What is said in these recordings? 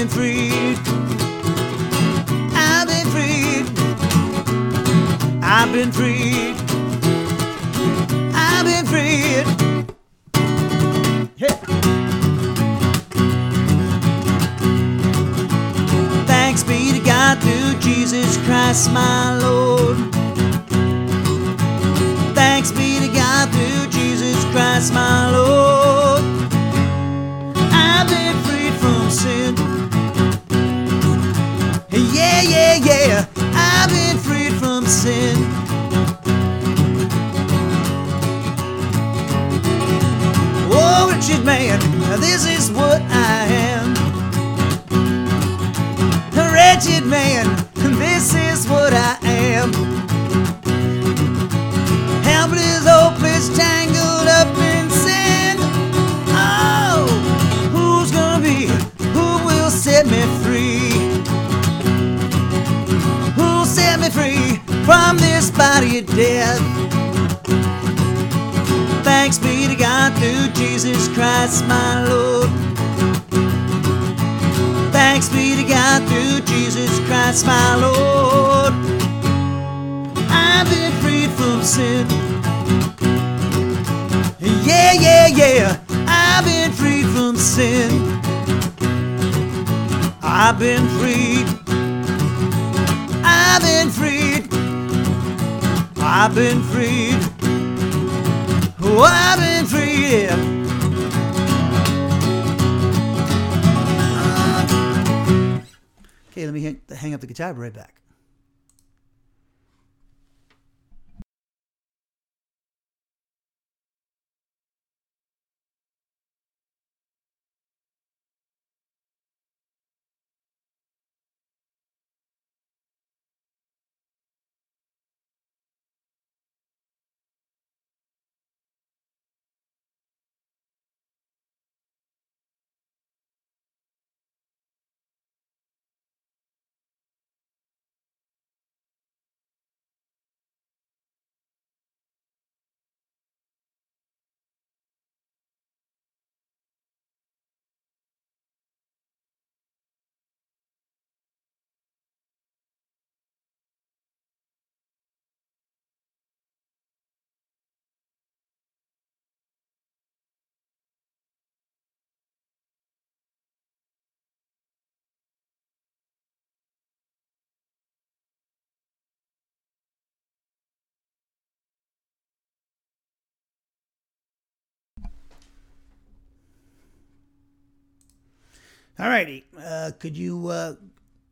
been freed. I've been freed. I've been freed. I've been freed. Hey. Thanks be to God through Jesus Christ, my Lord. All righty. Uh, could you uh,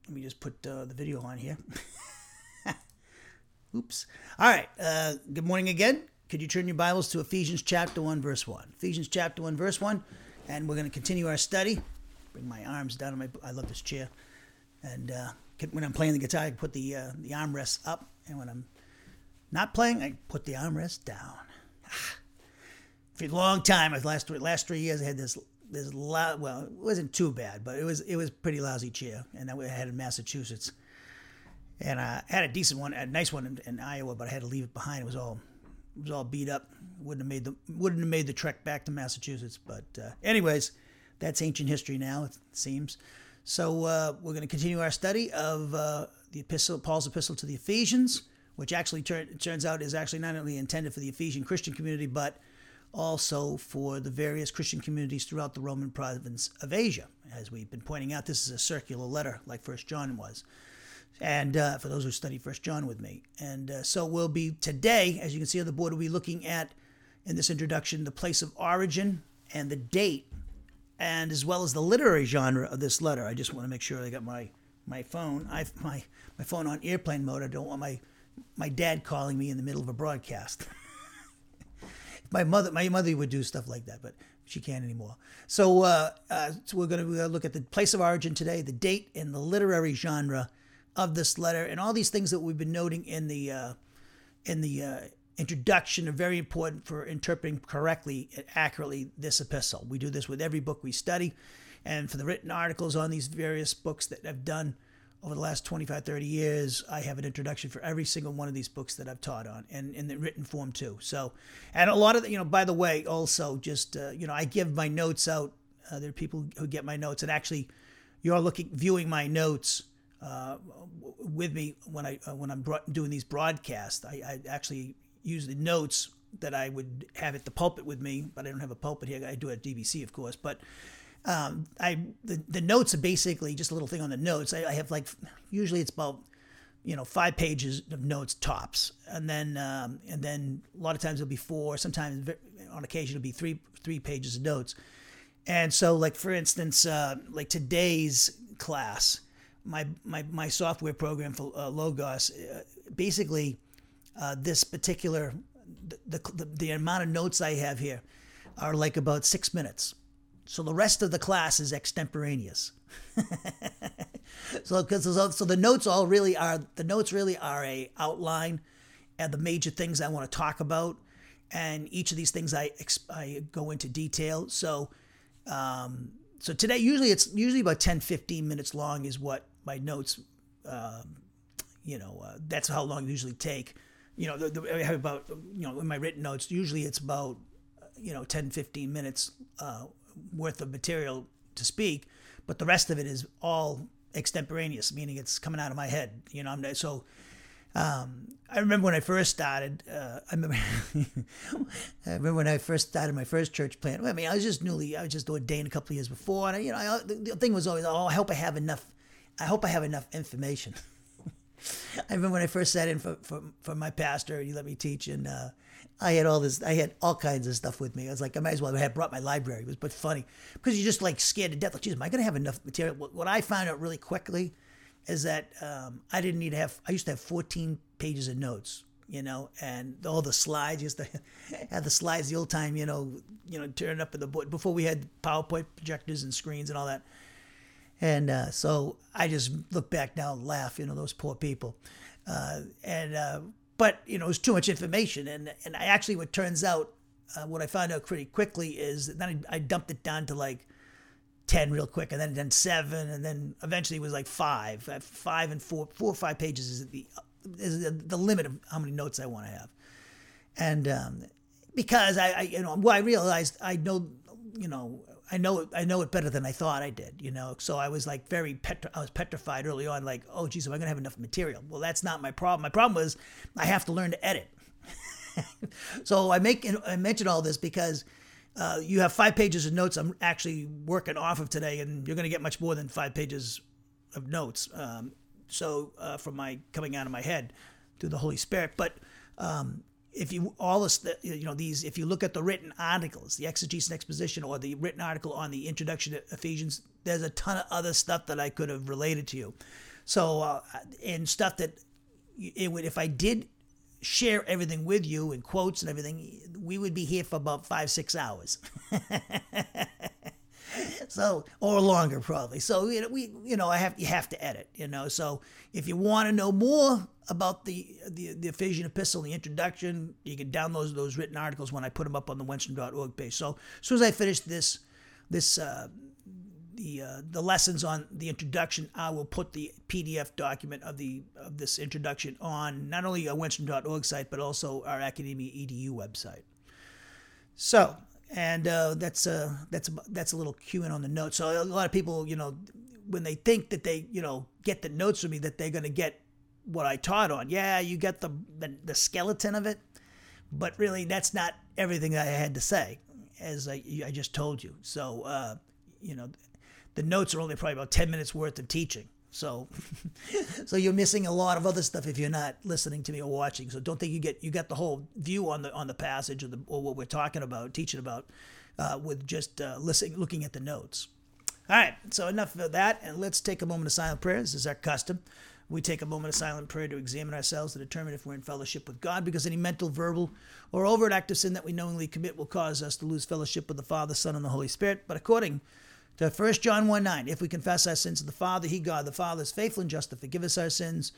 let me just put uh, the video on here. Oops. All right. Uh, good morning again. Could you turn your Bibles to Ephesians chapter 1, verse 1? Ephesians chapter 1, verse 1. And we're going to continue our study. Bring my arms down on my. I love this chair. And uh, when I'm playing the guitar, I put the, uh, the armrests up. And when I'm not playing, I put the armrest down. For a long time, last last three years, I had this this loud. Well, it wasn't too bad, but it was it was pretty lousy chair, and I had in Massachusetts. And I had a decent one, a nice one in, in, Iowa, but I had to leave it behind. It was all it was all beat up. Wouldn't have made the wouldn't have made the trek back to Massachusetts. But uh, anyways, that's ancient history now. It seems. So uh, we're going to continue our study of uh, the epistle, Paul's epistle to the Ephesians, which actually tur- turns out is actually not only intended for the Ephesian Christian community, but also for the various Christian communities throughout the Roman province of Asia. As we've been pointing out, this is a circular letter, like First John was. And uh, for those who study First John with me, and uh, so we'll be today, as you can see on the board, we'll be looking at in this introduction the place of origin and the date, and as well as the literary genre of this letter. I just want to make sure I got my my phone, I my my phone on airplane mode. I don't want my my dad calling me in the middle of a broadcast. my mother my mother would do stuff like that, but she can't anymore. So, uh, uh, so we're going to look at the place of origin today, the date, and the literary genre of this letter, and all these things that we've been noting in the uh, in the uh, introduction are very important for interpreting correctly and accurately this epistle. We do this with every book we study, and for the written articles on these various books that I've done over the last 25, 30 years, I have an introduction for every single one of these books that I've taught on, and in the written form too. So, and a lot of the, you know, by the way, also just uh, you know, I give my notes out. Uh, there are people who get my notes, and actually, you're looking, viewing my notes uh, with me when I uh, when I'm doing these broadcasts. I, I, actually use the notes that I would have at the pulpit with me, but I don't have a pulpit here. I do it at DBC, of course, but um, I the, the notes are basically just a little thing on the notes. I, I, have like usually it's about you know five pages of notes tops, and then um, and then a lot of times it'll be four. Sometimes on occasion it'll be three three pages of notes. And so, like for instance, uh, like today's class, my my my software program for uh, Logos, uh, basically, uh, this particular the, the the amount of notes I have here are like about six minutes so the rest of the class is extemporaneous. so, so, so the notes all really are the notes really are a outline and the major things I want to talk about, and each of these things I I go into detail. So, um, so today usually it's usually about 10, 15 minutes long is what my notes, um, you know, uh, that's how long usually take. You know, the, the, I have about you know in my written notes usually it's about you know 10, 15 minutes uh, worth of material to speak, but the rest of it is all extemporaneous, meaning it's coming out of my head. You know, I'm so. Um, I remember when I first started. Uh, I remember. I remember when I first started my first church plant. I mean, I was just newly. I was just ordained a couple of years before, and I, you know, I, the, the thing was always, oh, I hope I have enough. I hope I have enough information. I remember when I first sat in for, for, for my pastor, he let me teach, and uh, I had all this, I had all kinds of stuff with me. I was like, I might as well have brought my library. It was but funny because you're just like scared to death. Like, geez, am I going to have enough material? What, what, I found out really quickly is that um, I didn't need to have, I used to have 14 pages of notes, you know, and all the slides, used to have the slides the old time, you know, you know, turn up in the board before we had PowerPoint projectors and screens and all that. And uh, so I just look back now and laugh, you know, those poor people. Uh, and uh, but you know, it was too much information. And and I actually, what turns out, uh, what I found out pretty quickly is that then I, I, dumped it down to like ten real quick, and then then seven, and then eventually it was like five, uh, five and four, four or five pages is the is the limit of how many notes I want to have, and um, because I, I you know well I realized I know you know I know it, I know it better than I thought I did, you know. So I was like very petri- I was petrified early on, like, oh geez, am I gonna have enough material? Well, that's not my problem. My problem was I have to learn to edit. so I make I mention all this because uh, you have five pages of notes. I'm actually working off of today, and you're gonna get much more than five pages of notes. Um, so uh, from my coming out of my head through the Holy Spirit, but um, if you all this, you know, these, if you look at the written articles, the exegesis and exposition, or the written article on the introduction to Ephesians, there's a ton of other stuff that I could have related to you. So, uh, and stuff that it would, if I did share everything with you in quotes and everything, we would be here for about five, six hours. so or longer probably. So you know, we you know I have you have to edit. You know, so if you want to know more about the the, the Ephesian epistle, the introduction, you can download those written articles when I put them up on the Wenstrom.org page. So as soon as I finish this this. Uh, the, uh, the lessons on the introduction, I will put the PDF document of the of this introduction on not only our Wenstrom.org site but also our Academia EDU website. So and uh, that's uh, that's that's a little cue in on the notes. So a lot of people, you know, when they think that they, you know, get the notes from me, that they're going to get what I taught on. Yeah, you get the, the, the skeleton of it, but really that's not everything I had to say, as I I just told you. So uh, you know, the notes are only probably about ten minutes worth of teaching. So, so you're missing a lot of other stuff if you're not listening to me or watching. So don't think you get you got the whole view on the on the passage or the or what we're talking about, teaching about, uh, with just uh, listening, looking at the notes. All right. So enough of that, and let's take a moment of silent prayer. This is our custom. We take a moment of silent prayer to examine ourselves to determine if we're in fellowship with God, because any mental, verbal, or overt act of sin that we knowingly commit will cause us to lose fellowship with the Father, Son, and the Holy Spirit. But according to 1 John 1 9, if we confess our sins to the Father, He, God, the Father, is faithful and just to forgive us our sins.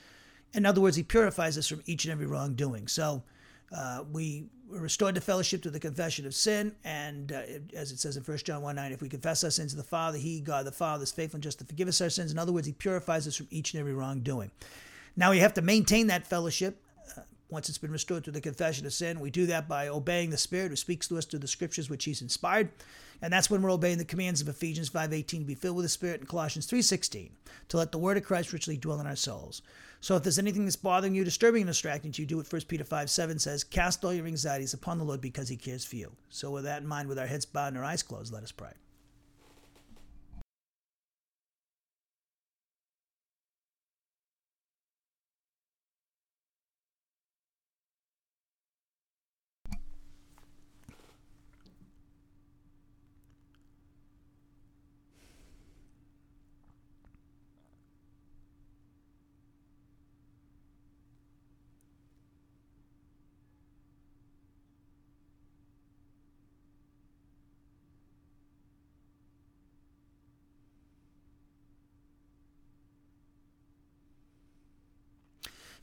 In other words, He purifies us from each and every wrongdoing. So uh, we were restored to fellowship through the confession of sin. And uh, as it says in 1 John 1 9, if we confess our sins to the Father, He, God, the Father, is faithful and just to forgive us our sins. In other words, He purifies us from each and every wrongdoing. Now we have to maintain that fellowship uh, once it's been restored through the confession of sin. We do that by obeying the Spirit who speaks to us through the scriptures which He's inspired. And that's when we're obeying the commands of Ephesians 5.18 to be filled with the Spirit and Colossians 3.16 to let the word of Christ richly dwell in our souls. So if there's anything that's bothering you, disturbing, and distracting you, do what 1 Peter 5 7 says, cast all your anxieties upon the Lord because he cares for you. So with that in mind, with our heads bowed and our eyes closed, let us pray.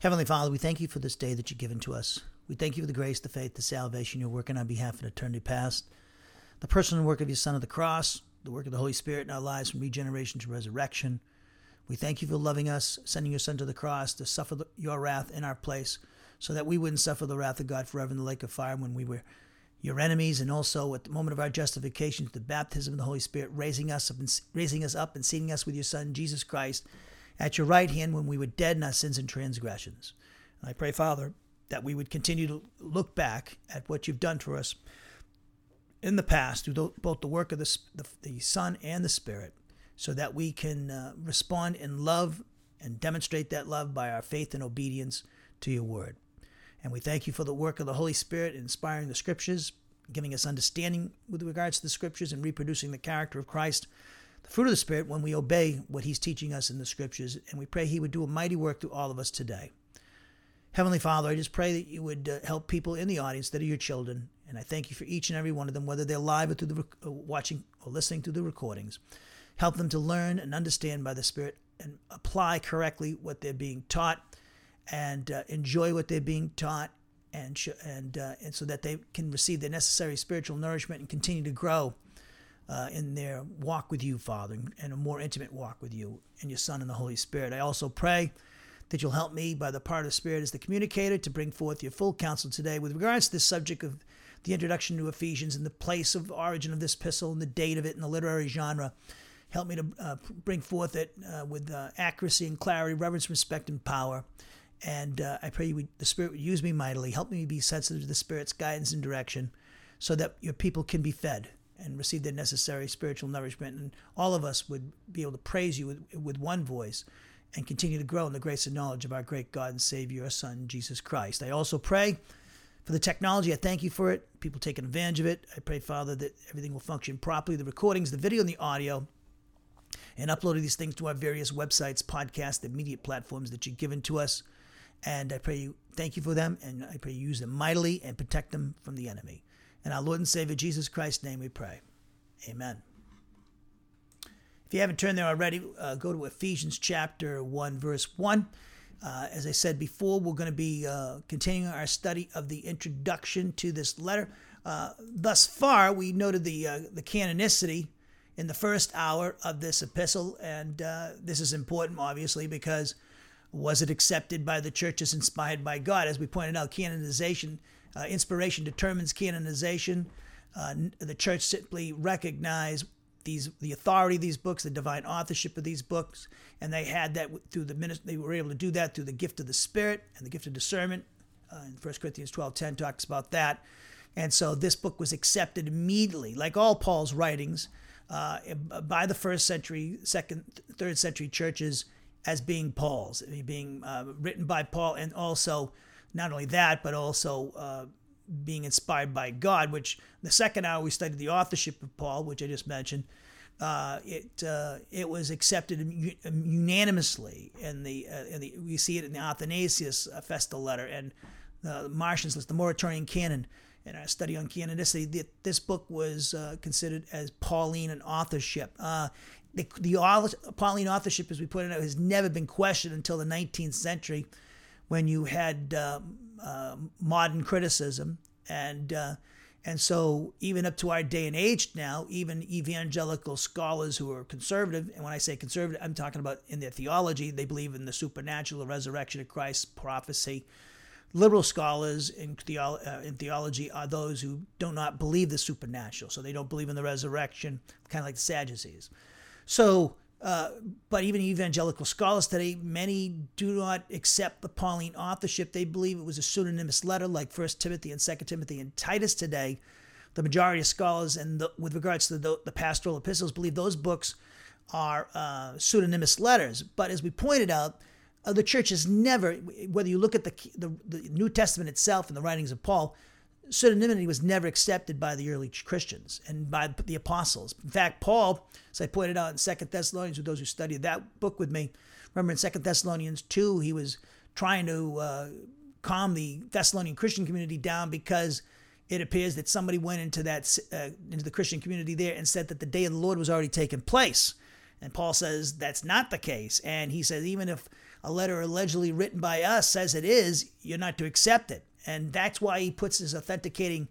Heavenly Father, we thank you for this day that you've given to us. We thank you for the grace, the faith, the salvation you're working on behalf of eternity past, the personal work of your Son of the cross, the work of the Holy Spirit in our lives from regeneration to resurrection. We thank you for loving us, sending your Son to the cross to suffer the, your wrath in our place, so that we wouldn't suffer the wrath of God forever in the lake of fire when we were your enemies, and also at the moment of our justification, the baptism of the Holy Spirit, raising us up and raising us up and seating us with your Son Jesus Christ at your right hand when we were dead in our sins and transgressions. And I pray, Father, that we would continue to look back at what you've done for us in the past through both the work of the, the, the Son and the Spirit, so that we can uh, respond in love and demonstrate that love by our faith and obedience to your word. And we thank you for the work of the Holy Spirit inspiring the scriptures, giving us understanding with regards to the scriptures, and reproducing the character of Christ the fruit of the Spirit when we obey what He's teaching us in the Scriptures, and we pray He would do a mighty work through all of us today. Heavenly Father, I just pray that you would uh, help people in the audience that are your children, and I thank you for each and every one of them, whether they're live or through the uh, watching or listening to the recordings. Help them to learn and understand by the Spirit and apply correctly what they're being taught, and uh, enjoy what they're being taught, and sh- and uh, and so that they can receive the necessary spiritual nourishment and continue to grow uh, in their walk with you, Father, and a more intimate walk with you and your Son and the Holy Spirit. I also pray that you'll help me by the part of the Spirit as the communicator to bring forth your full counsel today with regards to this subject of the introduction to Ephesians and the place of origin of this epistle and the date of it and the literary genre. Help me to uh, bring forth it uh, with uh, accuracy and clarity, reverence, respect, and power. And uh, I pray would, the Spirit would use me mightily. Help me be sensitive to the Spirit's guidance and direction so that your people can be fed and receive the necessary spiritual nourishment. And all of us would be able to praise you with, with one voice and continue to grow in the grace and knowledge of our great God and Savior, our Son, Jesus Christ. I also pray For the technology, I thank you for it. People taking advantage of it. I pray, Father, that everything will function properly the recordings, the video, and the audio, and uploading these things to our various websites, podcasts, the media platforms that you've given to us. And I pray you thank you for them, and I pray you use them mightily and protect them from the enemy. In our Lord and Savior Jesus Christ's name we pray. Amen. If you haven't turned there already, uh, go to Ephesians chapter 1, verse 1. Uh, as I said before, we're going to be uh, continuing our study of the introduction to this letter. Uh, thus far, we noted the uh, the canonicity in the first hour of this epistle, and uh, this is important, obviously, because was it accepted by the churches inspired by God? As we pointed out, canonization, uh, inspiration determines canonization. the church simply recognized these the authority of these books, the divine authorship of these books, and they had that through the ministry. They were able to do that through the gift of the Spirit and the gift of discernment. Uh, in 1 Corinthians 12:10 talks about that, and so this book was accepted immediately, like all Paul's writings, uh, by the first century, second, third century churches as being Paul's, being uh, written by Paul, and also not only that, but also uh, being inspired by God, which the second hour we studied the authorship of Paul, which I just mentioned. Uh, it uh, it was accepted unanimously in the, uh, in the we see it in the Athanasius uh, Festal letter and the Marcion's list, the Muratorian canon. In our study on canonicity, the, this book was uh, considered as Pauline and authorship. The, the Pauline authorship, as we put it out, has never been questioned until the 19th century, when you had uh, modern criticism, and uh, and so even up to our day and age now, even evangelical scholars who are conservative, and when I say conservative, I'm talking about in their theology, they believe in the supernatural, the resurrection of Christ, prophecy. Liberal scholars in, theolo- uh, in theology are those who do not believe the supernatural, so they don't believe in the resurrection, kind of like the Sadducees. So uh, but even evangelical scholars today, many do not accept the Pauline authorship. They believe it was a pseudonymous letter like First Timothy and Second Timothy and Titus today. The majority of scholars, and the, with regards to the, the, pastoral epistles, believe those books are uh, pseudonymous letters. But as we pointed out, uh, the church has never, whether you look at the, the, the New Testament itself and the writings of Paul, pseudonymity was never accepted by the early Christians and by the apostles. In fact, Paul, as I pointed out in Second Thessalonians, with those who studied that book with me, remember in Second Thessalonians 2, he was trying to uh, calm the Thessalonian Christian community down because it appears that somebody went into that uh, into the Christian community there and said that the day of the Lord was already taken place. And Paul says that's not the case. And he says even if a letter allegedly written by us says it is, you're not to accept it. And that's why he puts his authenticating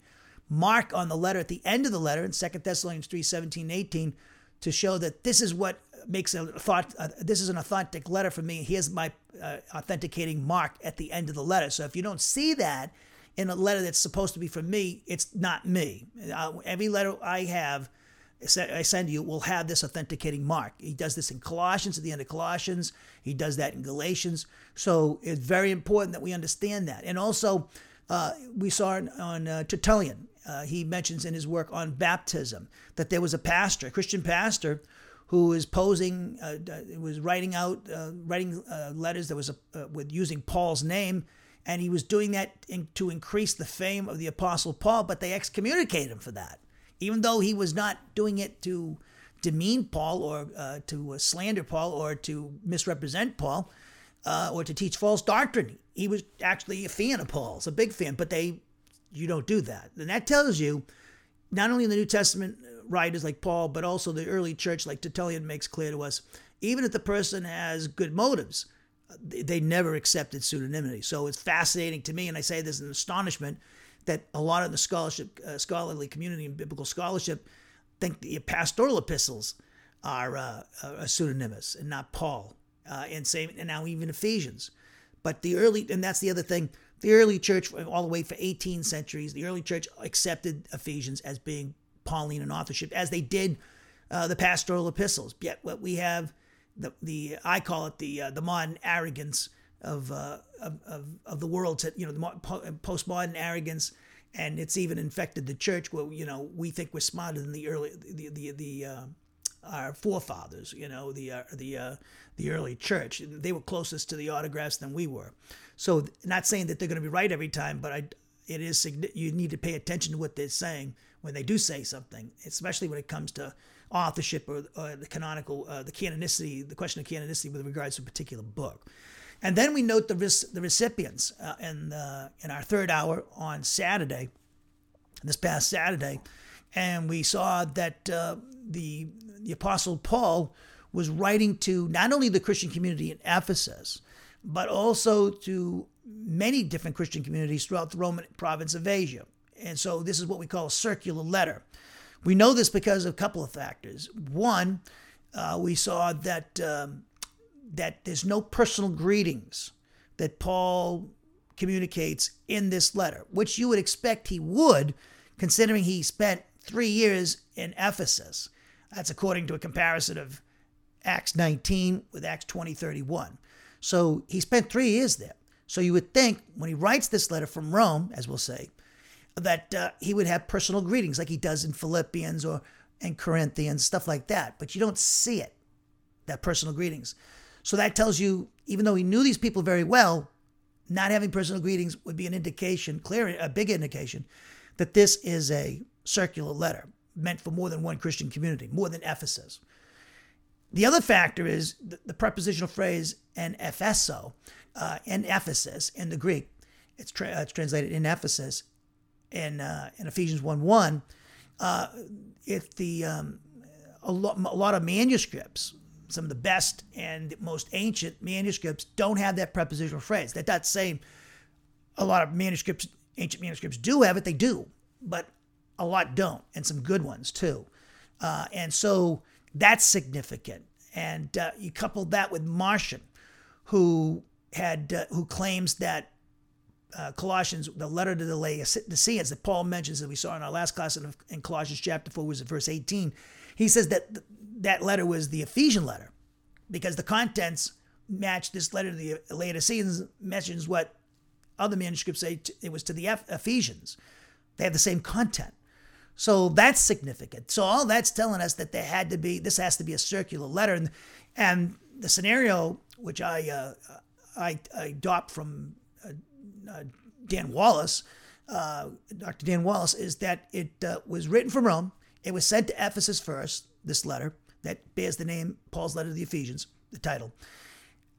mark on the letter at the end of the letter in 2 Thessalonians 3 17, 18 to show that this is what makes a thought, uh, this is an authentic letter for me. Here's my uh, authenticating mark at the end of the letter. So if you don't see that in a letter that's supposed to be from me, it's not me. Uh, every letter I have I send you will have this authenticating mark. He does this in Colossians at the end of Colossians. He does that in Galatians. So it's very important that we understand that. And also, uh, we saw on uh, Tertullian, uh, he mentions in his work on baptism that there was a pastor, a Christian pastor, who was posing, uh, was writing out, uh, writing uh, letters that was with using Paul's name, and he was doing that in, to increase the fame of the Apostle Paul, but they excommunicated him for that. Even though he was not doing it to demean Paul or to slander Paul or to misrepresent Paul uh, or to teach false doctrine. He was actually a fan of Paul's, a big fan, but they, you don't do that. And that tells you, not only in the New Testament writers like Paul, but also the early church, like Tertullian makes clear to us, even if the person has good motives, they never accepted pseudonymity. So it's fascinating to me, and I say this in astonishment that a lot of the scholarship, uh, scholarly community and biblical scholarship think the pastoral epistles are, uh, are pseudonymous and not Paul. Uh, and same, and now even Ephesians. But the early, and that's the other thing, the early church, all the way for 18 centuries, the early church accepted Ephesians as being Pauline in authorship, as they did uh, the pastoral epistles. Yet what we have, the, the I call it the uh, the modern arrogance of, uh, of, of, of, the world, to, you know, the postmodern arrogance, and it's even infected the church where, you know, we think we're smarter than the early, the, the, the, uh, our forefathers, you know, the, uh, the, uh, the early church. They were closest to the autographs than we were. So not saying that they're going to be right every time, but I, it is you need to pay attention to what they're saying when they do say something, especially when it comes to authorship or, or the canonical, uh, the canonicity, the question of canonicity with regards to a particular book. And then we note the the recipients uh, in uh, in our third hour on Saturday, this past Saturday, and we saw that uh, the the apostle Paul was writing to not only the Christian community in Ephesus, but also to many different Christian communities throughout the Roman province of Asia. And so this is what we call a circular letter. We know this because of a couple of factors. One, uh, we saw that um, that there's no personal greetings that Paul communicates in this letter, which you would expect he would, considering he spent three years in Ephesus. That's according to a comparison of Acts 19 with Acts 20 31. So he spent three years there. So you would think when he writes this letter from Rome, as we'll say, that uh, he would have personal greetings like he does in Philippians or in Corinthians, stuff like that. But you don't see it, that personal greetings. So that tells you, even though he knew these people very well, not having personal greetings would be an indication, clear, a big indication, that this is a circular letter meant for more than one Christian community, more than Ephesus. The other factor is the, the prepositional phrase en Epheso, uh, Ephesus in the Greek. It's, tra- uh, it's translated in Ephesus in, uh, in Ephesians 1 1. Uh, if the um, a, lo- a lot of manuscripts, some of the best and most ancient manuscripts, don't have that prepositional phrase. That not saying a lot of manuscripts, ancient manuscripts, do have it. They do, but a lot don't, and some good ones too. Uh, and so that's significant. And uh, you couple that with Marcion, who had uh, who claims that uh, Colossians, the letter to the Laodiceans that Paul mentions that we saw in our last class in, in Colossians chapter 4 was verse 18. He says that th- that letter was the Ephesian letter because the contents match this letter to the Laodiceans mentions what other manuscripts say it was to the Ephesians. They have the same content. So that's significant. So all that's telling us that there had to be this has to be a circular letter, and and the scenario which I uh, I, I adopt from uh, uh, Dan Wallace, uh, Dr. Dan Wallace, is that it uh, was written from Rome. It was sent to Ephesus first. This letter that bears the name Paul's letter to the Ephesians, the title,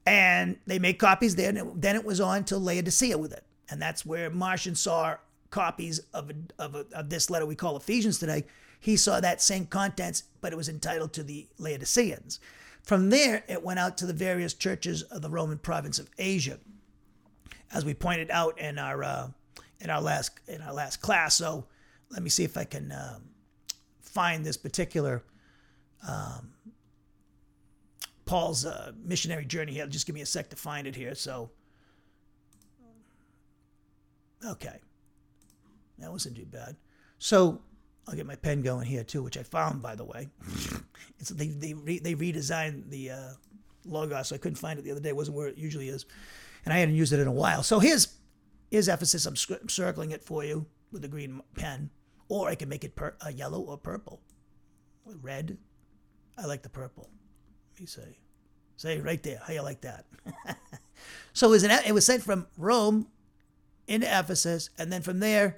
and they made copies there. And it, then it was on to Laodicea with it, and that's where Marcion saw copies of, of, of this letter we call Ephesians today, he saw that same contents, but it was entitled to the Laodiceans. From there, it went out to the various churches of the Roman province of Asia, as we pointed out in our uh, in our last in our last class. So let me see if I can um, find this particular um, Paul's uh, missionary journey here. Just give me a sec to find it here. So, okay. That wasn't too bad. So I'll get my pen going here too, which I found by the way. it's they they re, they redesigned the uh, logo, so I couldn't find it the other day. It wasn't where it usually is, and I hadn't used it in a while. So here's here's Ephesus. I'm, I'm circling it for you with a green pen, or I can make it per, uh, yellow or purple, red. I like the purple. Me say, say right there. How you like that? so it was, an, it was sent from Rome into Ephesus, and then from there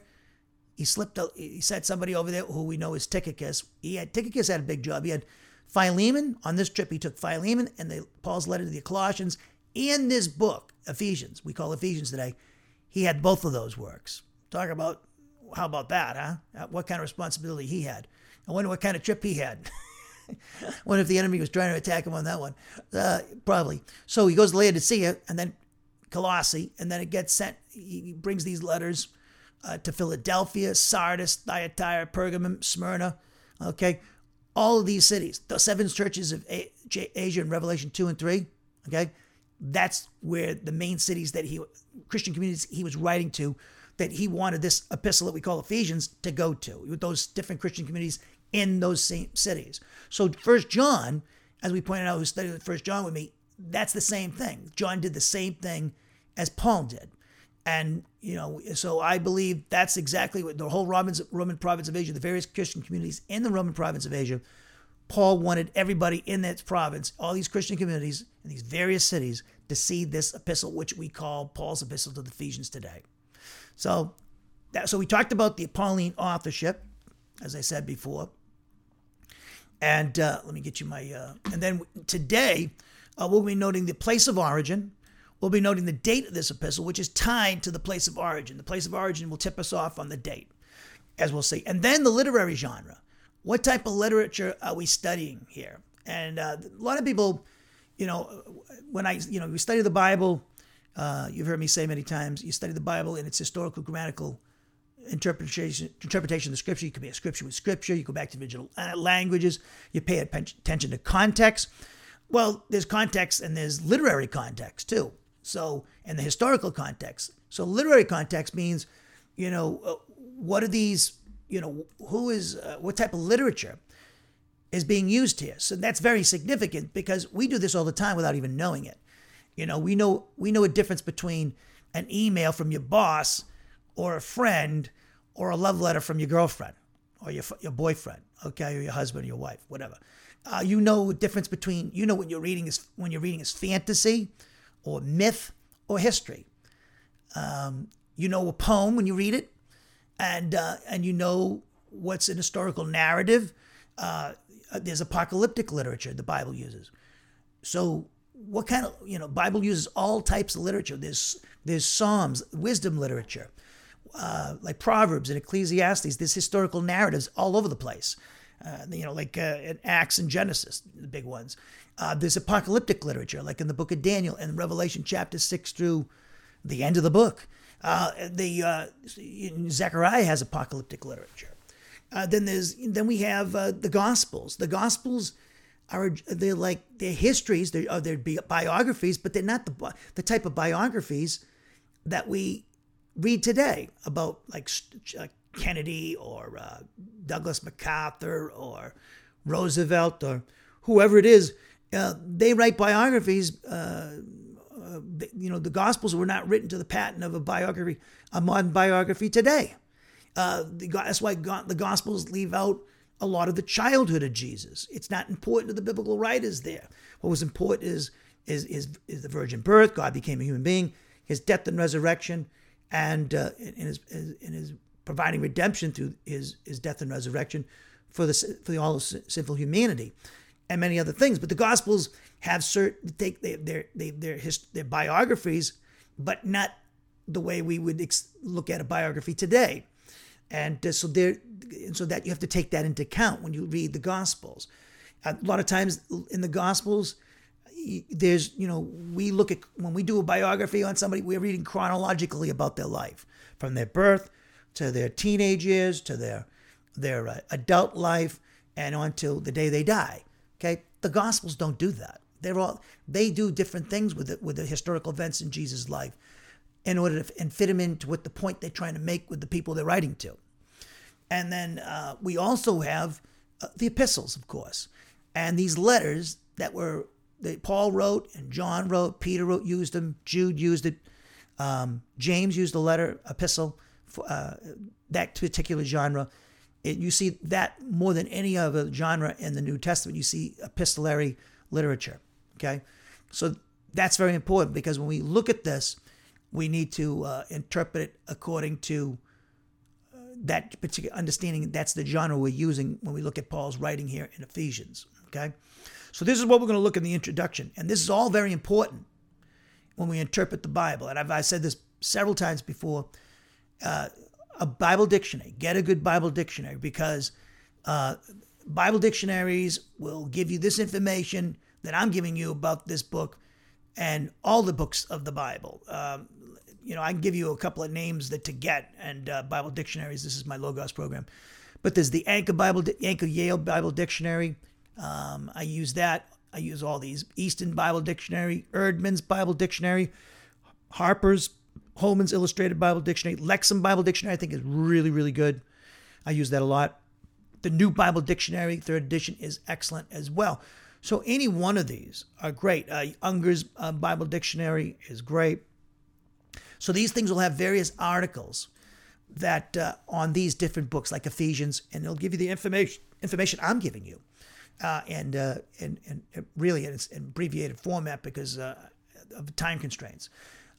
he slipped. A, he sent somebody over there who we know is Tychicus. He had Tychicus had a big job. He had Philemon on this trip. He took Philemon and the Paul's letter to the Colossians and this book Ephesians. We call Ephesians today. He had both of those works. Talk about how about that, huh? What kind of responsibility he had. I wonder what kind of trip he had. wonder if the enemy was trying to attack him on that one. Uh, probably. So he goes to Laodicea and then Colossae, and then it gets sent. He brings these letters uh, to Philadelphia, Sardis, Thyatira, Pergamum, Smyrna. Okay, all of these cities, the seven churches of Asia in Revelation two and three. Okay, that's where the main cities that he Christian communities he was writing to, that he wanted this epistle that we call Ephesians to go to with those different Christian communities in those same cities. So First John, as we pointed out, who studied First John with me, that's the same thing. John did the same thing as Paul did. And, you know, so I believe that's exactly what the whole Roman, Roman province of Asia, the various Christian communities in the Roman province of Asia, Paul wanted everybody in that province, all these Christian communities in these various cities, to see this epistle, which we call Paul's epistle to the Ephesians today. So that, so we talked about the Pauline authorship, as I said before. And uh, let me get you my. Uh, and then today, uh, we'll be noting the place of origin. We'll be noting the date of this epistle, which is tied to the place of origin. The place of origin will tip us off on the date, as we'll see. And then the literary genre. What type of literature are we studying here? And uh, a lot of people, you know, when I, you know, we study the Bible, uh, you've heard me say many times, you study the Bible in its historical, grammatical interpretation interpretation of the scripture. You can be a scripture with scripture. You go back to original uh, languages. You pay attention to context. Well, there's context and there's literary context too. So, and the historical context. So, literary context means, you know, uh, what are these, you know, who is, uh, what type of literature is being used here? So that's very significant because we do this all the time without even knowing it. You know, we know we know a difference between an email from your boss or a friend or a love letter from your girlfriend or your, your boyfriend, okay, or your husband or your wife, whatever. Uh, you know the difference between you know when you're reading is when you're reading is fantasy or myth or history. Um, you know a poem when you read it, and uh, and you know what's an historical narrative. Uh, there's apocalyptic literature the Bible uses. So what kind of you know Bible uses all types of literature. There's there's Psalms, wisdom literature uh, like Proverbs and Ecclesiastes, there's historical narratives all over the place. Uh, you know, like uh, Acts and Genesis, the big ones. Uh, there's apocalyptic literature, like in the book of Daniel and Revelation chapter 6 through the end of the book. Uh, the uh, Zechariah has apocalyptic literature. Uh, then there's then we have the Gospels. The Gospels are they're like they're histories, they're, they're biographies, but they're not the the type of biographies that we read today about like uh, Kennedy or uh, Douglas MacArthur or Roosevelt or whoever it is. Uh, they write biographies. Uh, uh you know, the Gospels were not written to the pattern of a biography, a modern biography today. Uh, the, that's why the Gospels leave out a lot of the childhood of Jesus. It's not important to the biblical writers there. What was important is is is, is the virgin birth. God became a human being. His death and resurrection and uh, in, his, in his providing redemption through his, his death and resurrection for the for the all of sinful humanity, and many other things. But the Gospels have certain they they their they their his, their biographies, but not the way we would ex- look at a biography today, and uh, so there and so that you have to take that into account when you read the Gospels. A lot of times in the Gospels, there's you know we look at when we do a biography on somebody we're reading chronologically about their life from their birth to their teenage years to their their uh, adult life and on till the day they die okay? The gospels don't do that. They're all they do different things with it with the historical events in jesus life in order to and fit them into what the point they're trying to make with the people they're writing to. And then uh, we also have uh, the epistles of course. And these letters that were that Paul wrote and John wrote, Peter wrote, used them, Jude used it, um, James used the letter epistle for uh, that particular genre. It, you see that more than any other genre in the New Testament. You see epistolary literature. Okay, so that's very important because when we look at this, we need to uh, interpret it according to uh, that particular understanding. That's the genre we're using when we look at Paul's writing here in Ephesians. Okay. So, this is what we're going to look in the introduction. And this is all very important when we interpret the Bible. And I've, I've said this several times before uh, a Bible dictionary, get a good Bible dictionary because uh, Bible dictionaries will give you this information that I'm giving you about this book and all the books of the Bible. Um, you know, I can give you a couple of names that to get and uh, Bible dictionaries. This is my Logos program, but there's the Anchor Bible, Anchor Yale Bible Dictionary. Um, I use that. I use all these Easton Bible Dictionary, Eerdmans Bible Dictionary, Harper's, Holman's Illustrated Bible Dictionary, Lexham Bible Dictionary. I think is really really good. I use that a lot. The New Bible Dictionary, third edition, is excellent as well. So any one of these are great. Uh, Unger's uh, Bible Dictionary is great. So these things will have various articles that uh, on these different books, like Ephesians, and it'll give you the information information I'm giving you uh, and, uh, and, and really in its abbreviated format because uh, of time constraints.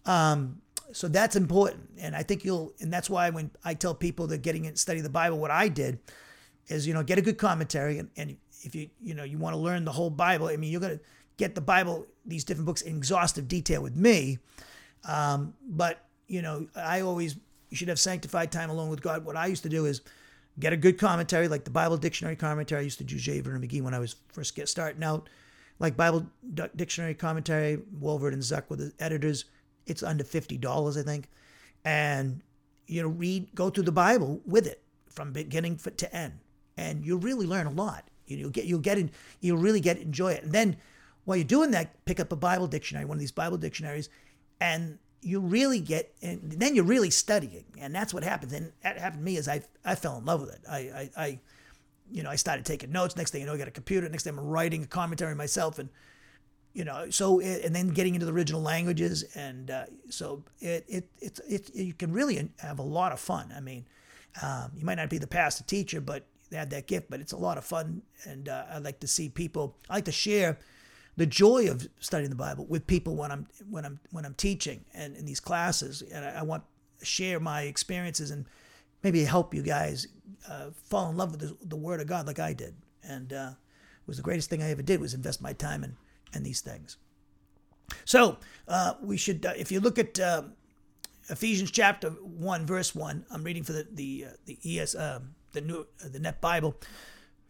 Um, so that's important, and I think you'll, and that's why when I tell people that getting in study the Bible, what I did is you know get a good commentary, and, and if you you know you want to learn the whole Bible, I mean you're gonna get the Bible, these different books in exhaustive detail with me, um, but you know I always you should have sanctified time alone with God. What I used to do is get a good commentary, like the Bible Dictionary commentary. I used to do J. Vernon McGee when I was first get starting out, like Bible Dictionary commentary. Walvoord and Zuck were the editors. It's under fifty dollars, I think, and you know read, go through the Bible with it from beginning to end, and you'll really learn a lot. You'll get, you'll get in, you'll really get enjoy it. And then while you're doing that, pick up a Bible dictionary, one of these Bible dictionaries, and you really get and then you're really studying. And that's what happens. And that happened to me is i i fell in love with it. I i, I you know i started taking notes. Next thing you know i got a computer. Next thing i'm writing a commentary myself. And you know so and then getting into the original languages and uh, so it, it it it you can really have a lot of fun. I mean um, you might not be the pastor teacher but they had that gift but it's a lot of fun. And uh, i like to see people i like to share the joy of studying the Bible with people when I'm when I'm when I'm teaching and in these classes, and I, I want to share my experiences and maybe help you guys uh, fall in love with the, the, Word of God like I did. And uh, it was the greatest thing I ever did was invest my time in in these things. So uh, we should, uh, if you look at uh, Ephesians chapter one, verse one, I'm reading for the the uh, the ES the new the Net Bible.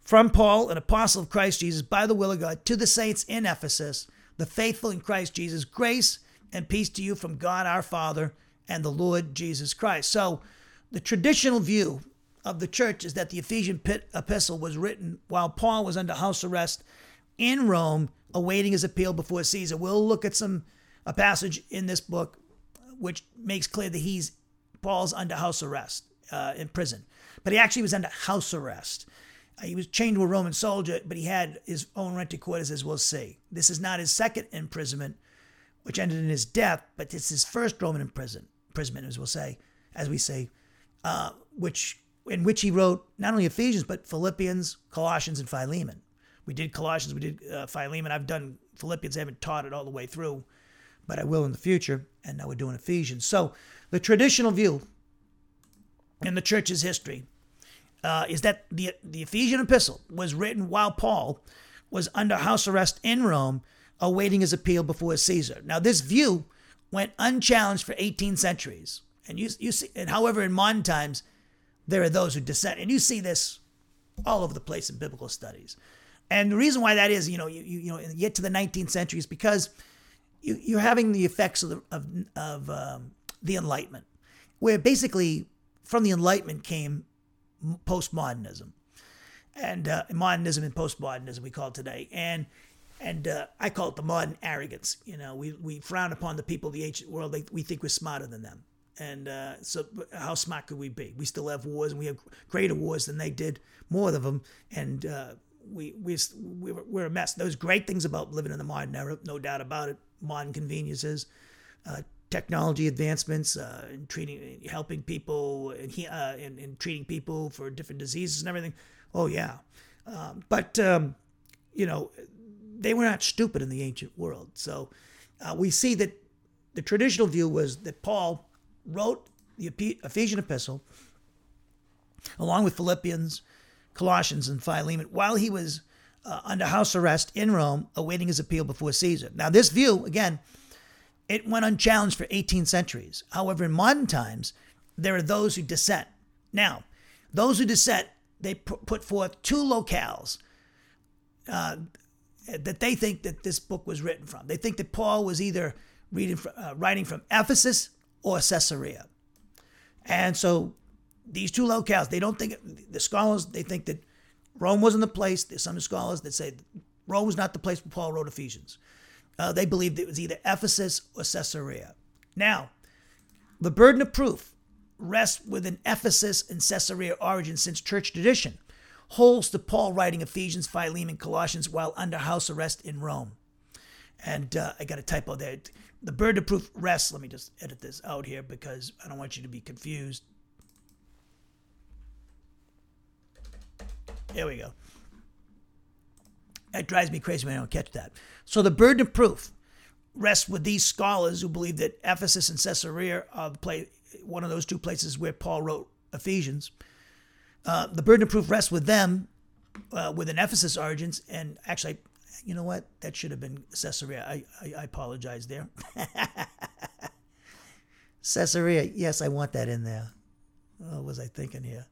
From Paul, an apostle of Christ Jesus, by the will of God, to the saints in Ephesus, the faithful in Christ Jesus, grace and peace to you from God our Father and the Lord Jesus Christ. So, the traditional view of the church is that the Ephesian epistle was written while Paul was under house arrest in Rome, awaiting his appeal before Caesar. We'll look at some a passage in this book which makes clear that he's Paul's under house arrest uh, in prison, but he actually was under house arrest. Uh, he was chained to a Roman soldier, but he had his own rented quarters, as we'll see. This is not his second imprisonment, which ended in his death, but it's his first Roman imprison, imprisonment, as we'll say, as we say, uh, which in which he wrote not only Ephesians but Philippians, Colossians, and Philemon. We did Colossians, we did uh, Philemon. I've done Philippians. I haven't taught it all the way through, but I will in the future. And now we're doing Ephesians. So the traditional view in the church's history uh, is that the, the Ephesian epistle was written while Paul was under house arrest in Rome, awaiting his appeal before Caesar. Now, this view went unchallenged for 18 centuries. And you, you see, and however, in modern times, there are those who dissent. And you see this all over the place in biblical studies. And the reason why that is, you know, you, you, you know, get to the 19th century is because you, you're having the effects of the, of, of um, the Enlightenment, where basically from the Enlightenment came postmodernism, and uh, modernism and postmodernism we call it today, and and uh, I call it the modern arrogance. You know, we we frown upon the people of the ancient world. They, we think we're smarter than them, and uh, so how smart could we be? We still have wars, and we have greater wars than they did, more of them, and uh, we we we're a mess. Those great things about living in the modern era, no doubt about it. Modern conveniences, uh, technology advancements uh, in treating, helping people, and uh, in, in, treating people for different diseases and everything. Oh yeah, um, but um, you know, they were not stupid in the ancient world. So uh, we see that the traditional view was that Paul wrote the Ephesian epistle along with Philippians, Colossians, and Philemon while he was uh, under house arrest in Rome, awaiting his appeal before Caesar. Now, this view again it went unchallenged for 18 centuries. However, in modern times, there are those who dissent. Now, those who dissent, they put forth two locales uh, that they think that this book was written from. They think that Paul was either reading uh, writing from Ephesus or Caesarea. And so these two locales, they don't think, the scholars, they think that Rome wasn't the place. There's some scholars that say Rome was not the place where Paul wrote Ephesians. Uh, they believed it was either Ephesus or Caesarea. Now, the burden of proof rests with an Ephesus and Caesarea origin since church tradition holds to Paul writing Ephesians, Philemon, Colossians while under house arrest in Rome. And uh, I got a typo there. The burden of proof rests. Let me just edit this out here because I don't want you to be confused. There we go. That drives me crazy when I don't catch that. So the burden of proof rests with these scholars who believe that Ephesus and Caesarea are the one of those two places where Paul wrote Ephesians. Uh, the burden of proof rests with them, uh, with an Ephesus origins, and actually, you know what? That should have been Caesarea. I, I, I apologize there. Caesarea, yes, I want that in there. What was I thinking here?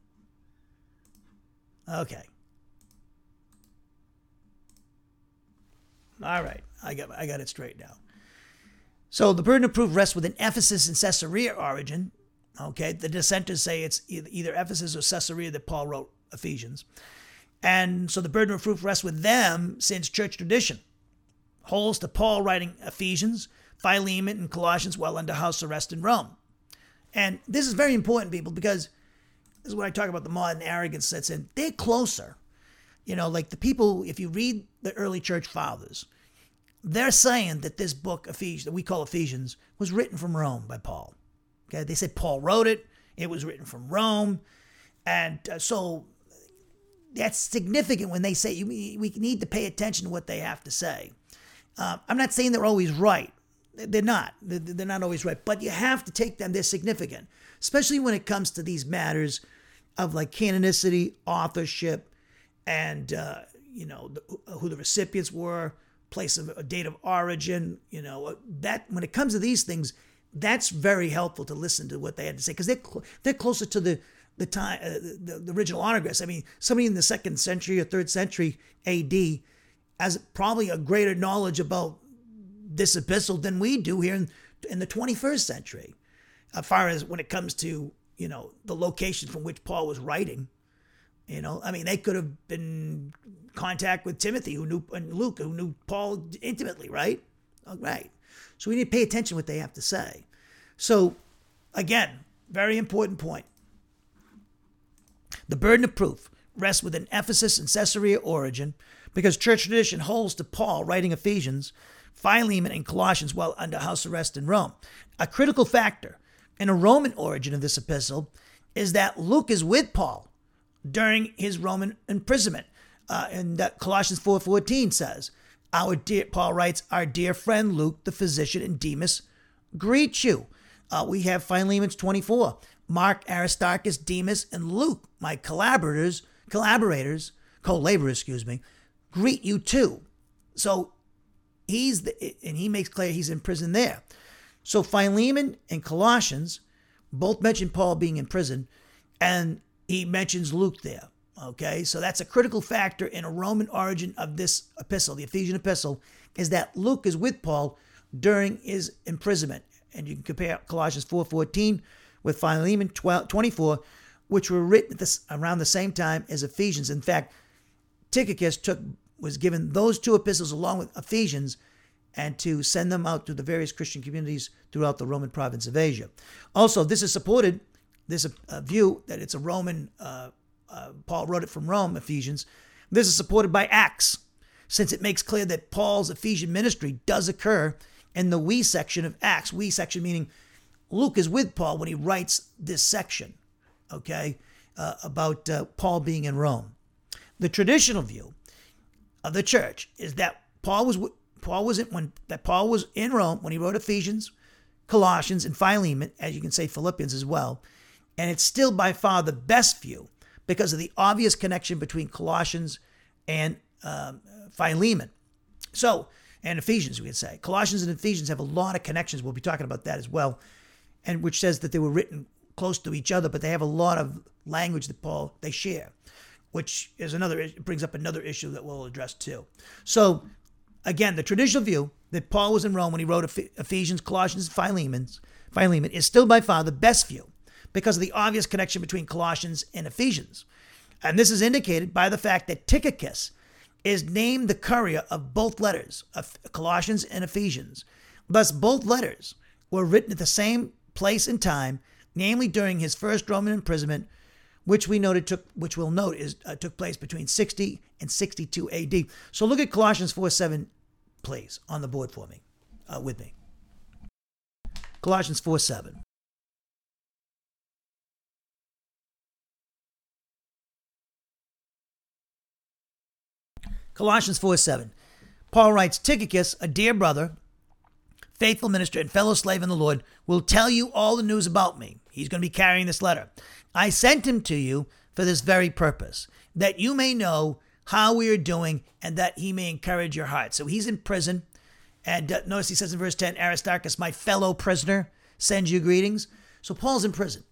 Okay. All right, I got I got it straight now. So the burden of proof rests with an Ephesus and Caesarea origin. Okay, the dissenters say it's either Ephesus or Caesarea that Paul wrote Ephesians. And so the burden of proof rests with them since church tradition holds to Paul writing Ephesians, Philemon, and Colossians while under house arrest in Rome. And this is very important, people, because this is what I talk about the modern arrogance that's in. They're closer. You know, like the people, if you read the early church fathers, they're saying that this book, Ephesians, that we call Ephesians, was written from Rome by Paul. Okay, they said Paul wrote it. It was written from Rome, and uh, so that's significant when they say you, we need to pay attention to what they have to say. Uh, I'm not saying they're always right. They're not. They're not always right, but you have to take them. They're significant, especially when it comes to these matters of like canonicity, authorship, and uh, you know the, who the recipients were, place of date of origin. You know that when it comes to these things, that's very helpful to listen to what they had to say because they're cl- they're closer to the the time uh, the, the original autographs. I mean, somebody in the second century or third century A.D. has probably a greater knowledge about this epistle than we do here in, in the 21st century, as far as when it comes to you know the location from which Paul was writing. You know, I mean, they could have been contact with Timothy, who knew and Luke, who knew Paul intimately, right? All right. So we need to pay attention to what they have to say. So, again, very important point. The burden of proof rests with an Ephesus and Caesarea origin because church tradition holds to Paul writing Ephesians, Philemon, and Colossians while under house arrest in Rome. A critical factor in a Roman origin of this epistle is that Luke is with Paul during his Roman imprisonment. Uh, and that Colossians 4.14 says, our dear, Paul writes, our dear friend Luke, the physician, and Demas greet you. Uh, we have Philemon's 24. Mark, Aristarchus, Demas, and Luke, my collaborators, collaborators, co-laborers, excuse me, greet you too. So he's the, and he makes clear he's in prison there. So Philemon and Colossians both mention Paul being in prison, and he mentions Luke there. Okay, so that's a critical factor in a Roman origin of this epistle, the Ephesian epistle, is that Luke is with Paul during his imprisonment. And you can compare Colossians 4.14 with Philemon 12, 24, which were written this, around the same time as Ephesians. In fact, Tychicus took was given those two epistles along with Ephesians and to send them out to the various Christian communities throughout the Roman province of Asia. Also, this is supported, this uh, view that it's a Roman, uh, uh, Paul wrote it from Rome, Ephesians. This is supported by Acts, since it makes clear that Paul's Ephesian ministry does occur in the we section of Acts. We section meaning Luke is with Paul when he writes this section, okay, uh, about uh, Paul being in Rome. The traditional view of the church is that Paul was Paul was in, when that Paul was in Rome when he wrote Ephesians, Colossians, and Philemon, as you can say Philippians as well, and it's still by far the best view because of the obvious connection between Colossians and um, Philemon. So, and Ephesians, we could say. Colossians and Ephesians have a lot of connections. We'll be talking about that as well and which says that they were written close to each other, but they have a lot of language that Paul they share, which is another brings up another issue that we'll address too. So again, the traditional view that Paul was in Rome when he wrote Ephesians, Colossians, and Philemon, Philemon is still by far the best view because of the obvious connection between Colossians and Ephesians. And this is indicated by the fact that Tychicus is named the courier of both letters, of Colossians and Ephesians. Thus, both letters were written at the same place, and time, namely during his first Roman imprisonment, which we noted took, which we'll note is uh, took place between 60 and 62 A.D. So look at Colossians 4 7, please, on the board for me, uh, with me. Colossians 4 7. Colossians 4 7. Paul writes, Tychicus, a dear brother, faithful minister and fellow slave in the Lord, will tell you all the news about me. He's going to be carrying this letter. I sent him to you for this very purpose, that you may know how we are doing and that he may encourage your heart. So he's in prison. And uh, notice he says in verse 10 Aristarchus, my fellow prisoner, sends you greetings. So Paul's in prison.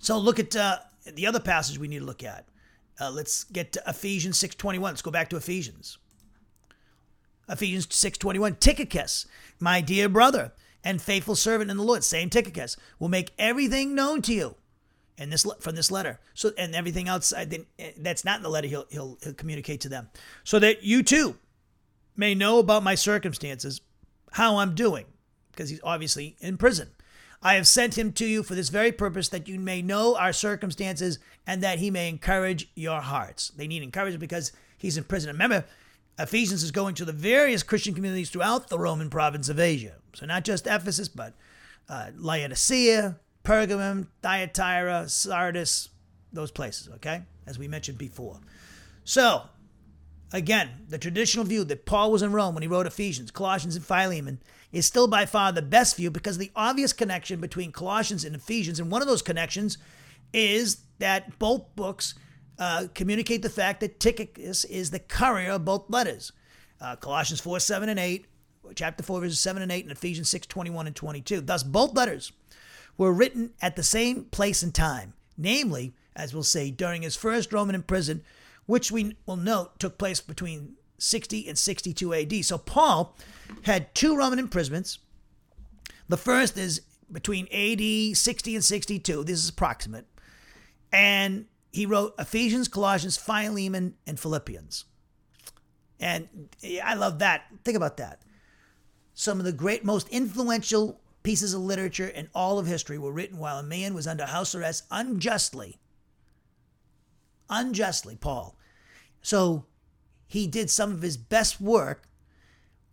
So look at uh, the other passage we need to look at. Uh, let's get to Ephesians 6.21. Let's go back to Ephesians. Ephesians 6.21. Tychicus, my dear brother and faithful servant in the Lord, same Tychicus, will make everything known to you and this from this letter. So and everything outside eh, that's not in the letter, he'll, he'll he'll communicate to them, so that you too may know about my circumstances, how I'm doing, because he's obviously in prison. I have sent him to you for this very purpose, that you may know our circumstances and that he may encourage your hearts. They need encouragement because he's in prison. Remember, Ephesians is going to the various Christian communities throughout the Roman province of Asia. So not just Ephesus, but uh, Laodicea, Pergamum, Thyatira, Sardis, those places, okay? As we mentioned before. So, again, the traditional view that Paul was in Rome when he wrote Ephesians, Colossians, and Philemon is still by far the best view because the obvious connection between Colossians and Ephesians, and one of those connections is that both books uh, communicate the fact that Tychicus is the courier of both letters. Uh, Colossians 4, 7, and 8, chapter 4, verses 7 and 8, and Ephesians 6, 21 and 22. Thus, both letters were written at the same place and time, namely, as we'll say, during his first Roman imprisonment, which we will note took place between 60 and 62 AD. So Paul had two Roman imprisonments. The first is between AD 60 and 62. This is approximate. And he wrote Ephesians, Colossians, Philemon, and Philippians. And I love that. Think about that. Some of the great, most influential pieces of literature in all of history were written while a man was under house arrest unjustly. Unjustly, Paul. So he did some of his best work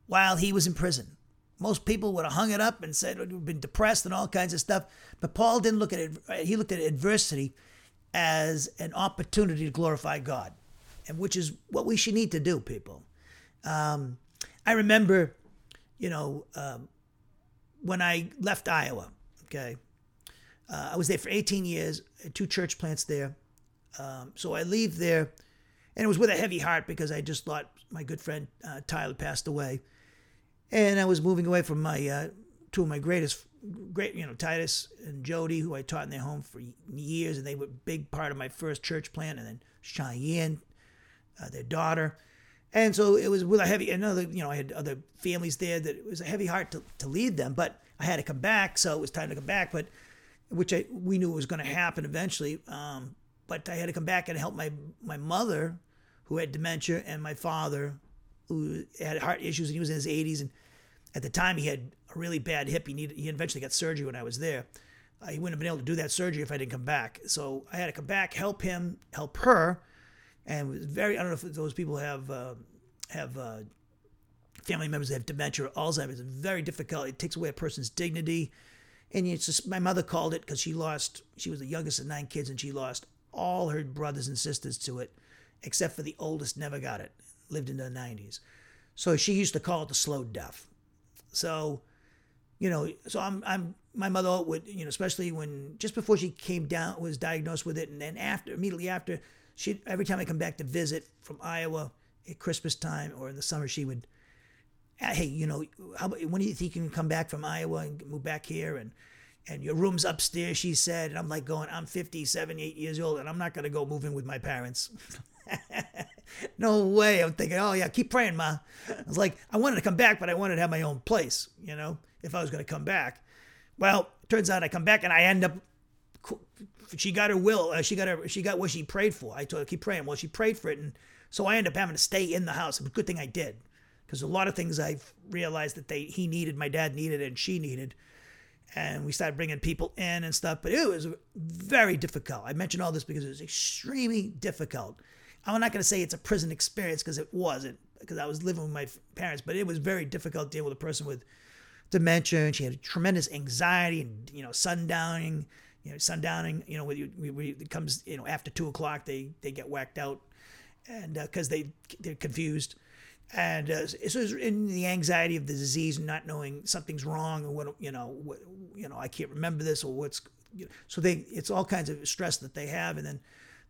while he was in prison. Most people would have hung it up and said oh, we've been depressed and all kinds of stuff. But Paul didn't look at it, he looked at adversity as an opportunity to glorify God, and which is what we should need to do, people. Um, I remember, you know, um, when I left Iowa, okay, uh, I was there for 18 years, two church plants there. Um, so I leave there, and it was with a heavy heart because I just thought my good friend uh, Tyler passed away, and I was moving away from my uh, two of my greatest, great, you know, Titus and Jody, who I taught in their home for years, and they were a big part of my first church plant, and then Cheyenne, uh, their daughter. And so it was with a heavy, another, you know, I had other families there that it was a heavy heart to, to lead them, but I had to come back. So it was time to come back, but which I, we knew was going to happen eventually. Um, but I had to come back and help my, my mother who had dementia and my father who had heart issues and he was in his 80s. And at the time he had really bad hip. He needed, he eventually got surgery when I was there. Uh, he wouldn't have been able to do that surgery if I didn't come back. So I had to come back, help him, help her and was very. I don't know if those people have uh, have uh, family members that have dementia or Alzheimer's. It's very difficult. It takes away a person's dignity, and it's just my mother called it because she lost. She was the youngest of nine kids, and she lost all her brothers and sisters to it, except for the oldest. Never got it. Lived in the nineties, so she used to call it the slow death. So, you know, so I'm I'm my mother would you know especially when just before she came down was diagnosed with it, and then after immediately after she every time I come back to visit from Iowa at Christmas time or in the summer, she would, ah, hey, you know, how when do you think you can come back from Iowa and move back here and and your room's upstairs, she said. And I'm like going, I'm 57, 8 years old, and I'm not going to go move in with my parents. no way. I'm thinking, oh, yeah, keep praying, Ma. I was like, I wanted to come back, but I wanted to have my own place, you know, if I was going to come back. Well, turns out I come back and I end up she got her will. Uh, she got her. She got what she prayed for. I told her keep praying. Well, she prayed for it, and so I end up having to stay in the house. It was a good thing I did, because a lot of things I've realized that they he needed, my dad needed, and she needed, and we started bringing people in and stuff. But it was very difficult. I mention all this because it was extremely difficult. I'm not going to say it's a prison experience because it wasn't, because I was living with my parents, but it was very difficult dealing with a person with dementia, and she had tremendous anxiety and you know sundowning you know, sundowning, you know, when you, it comes, you know, after two o'clock, they, they get whacked out and because uh, they, they're confused. and uh, so it's in the anxiety of the disease and not knowing something's wrong and what you know what, you know I can't remember this or what's you know, so they it's all kinds of stress that they have and then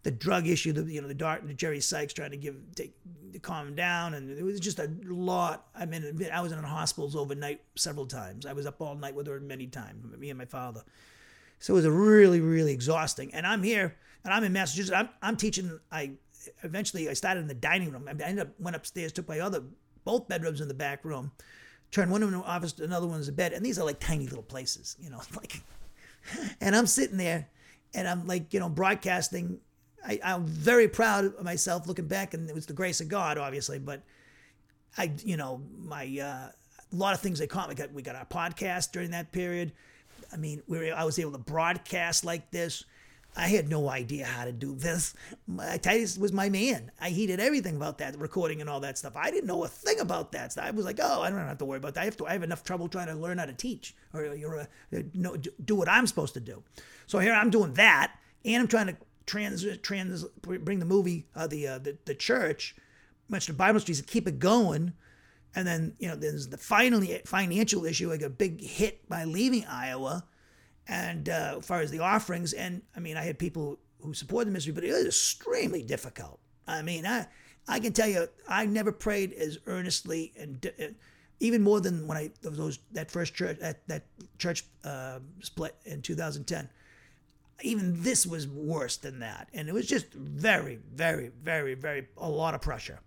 the drug issue the you know the Dart the Jerry Sykes trying to give take to calm him down and it was just a lot I mean I was in hospitals overnight several times I was up all night with her many times me and my father so it was a really really exhausting and I'm here and I'm in Massachusetts I'm, I'm teaching I eventually I started in the dining room. I ended up went upstairs, took my other both bedrooms in the back room, turned one of them into an office, another one is a bed, and these are like tiny little places, you know, like. And I'm sitting there, and I'm like, you know, broadcasting. I, I'm very proud of myself looking back, and it was the grace of God, obviously. But I, you know, my uh, a lot of things they caught. We got we got our podcast during that period. I mean, we were, I was able to broadcast like this. I had no idea how to do this. My, Titus was my man. I hated everything about that recording and all that stuff. I didn't know a thing about that stuff. I was like, oh, I don't have to worry about that. I have to. I have enough trouble trying to learn how to teach or, or uh, do what I'm supposed to do. So here I'm doing that, and I'm trying to trans trans bring the movie, uh, the, uh, the the church, much to Bible Street, and keep it going. And then you know, there's the finally financial issue. Got a big hit by leaving Iowa and uh, as far as the offerings, and I mean, I had people who support the ministry, but it was extremely difficult. I mean, I I can tell you, I never prayed as earnestly and uh, even more than when I those that first church that that church uh, split in 2010. Even this was worse than that, and it was just very, very, very, very a lot of pressure,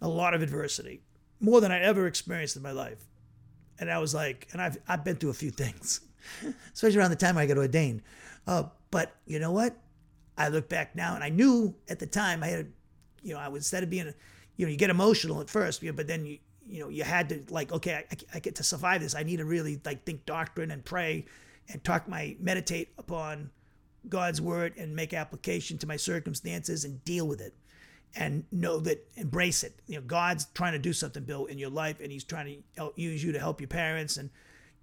a lot of adversity, more than I ever experienced in my life. And I was like, and I've I've been through a few things especially around the time I got ordained. Uh, but you know what? I look back now, and I knew at the time I had, you know, I was instead of being, you know, you get emotional at first, but then you, you know, you had to like, okay, I, I get to survive this. I need to really like think doctrine and pray, and talk my meditate upon God's word and make application to my circumstances and deal with it and know that embrace it. You know, God's trying to do something, Bill, in your life, and He's trying to use you to help your parents and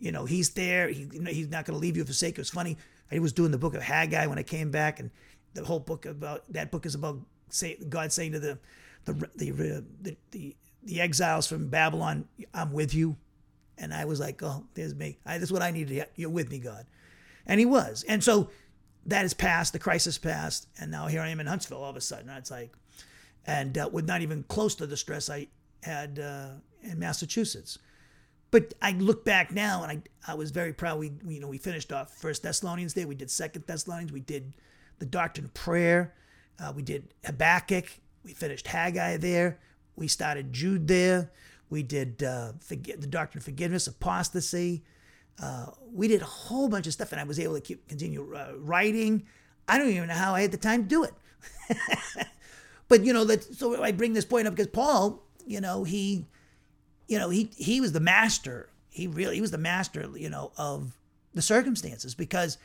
you know, he's there. He, he's not going to leave you for sake. It was funny. I was doing the book of Haggai when I came back, and the whole book about that book is about say, God saying to the the the, the the the exiles from Babylon, "I'm with you," and I was like, "Oh, there's me. I, that's what I needed. You're with me, God," and He was. And so that is past. The crisis passed, and now here I am in Huntsville. All of a sudden, it's like, and uh, with not even close to the stress I had uh, in Massachusetts. But I look back now, and I I was very proud. We, we you know we finished off First Thessalonians there. We did Second Thessalonians. We did the doctrine of prayer. Uh, we did Habakkuk. We finished Haggai there. We started Jude there. We did uh, forget, the doctrine of forgiveness, apostasy. Uh, we did a whole bunch of stuff, and I was able to keep continue uh, writing. I don't even know how I had the time to do it. but you know that. So I bring this point up because Paul, you know, he you know, he he was the master. He really he was the master, you know, of the circumstances because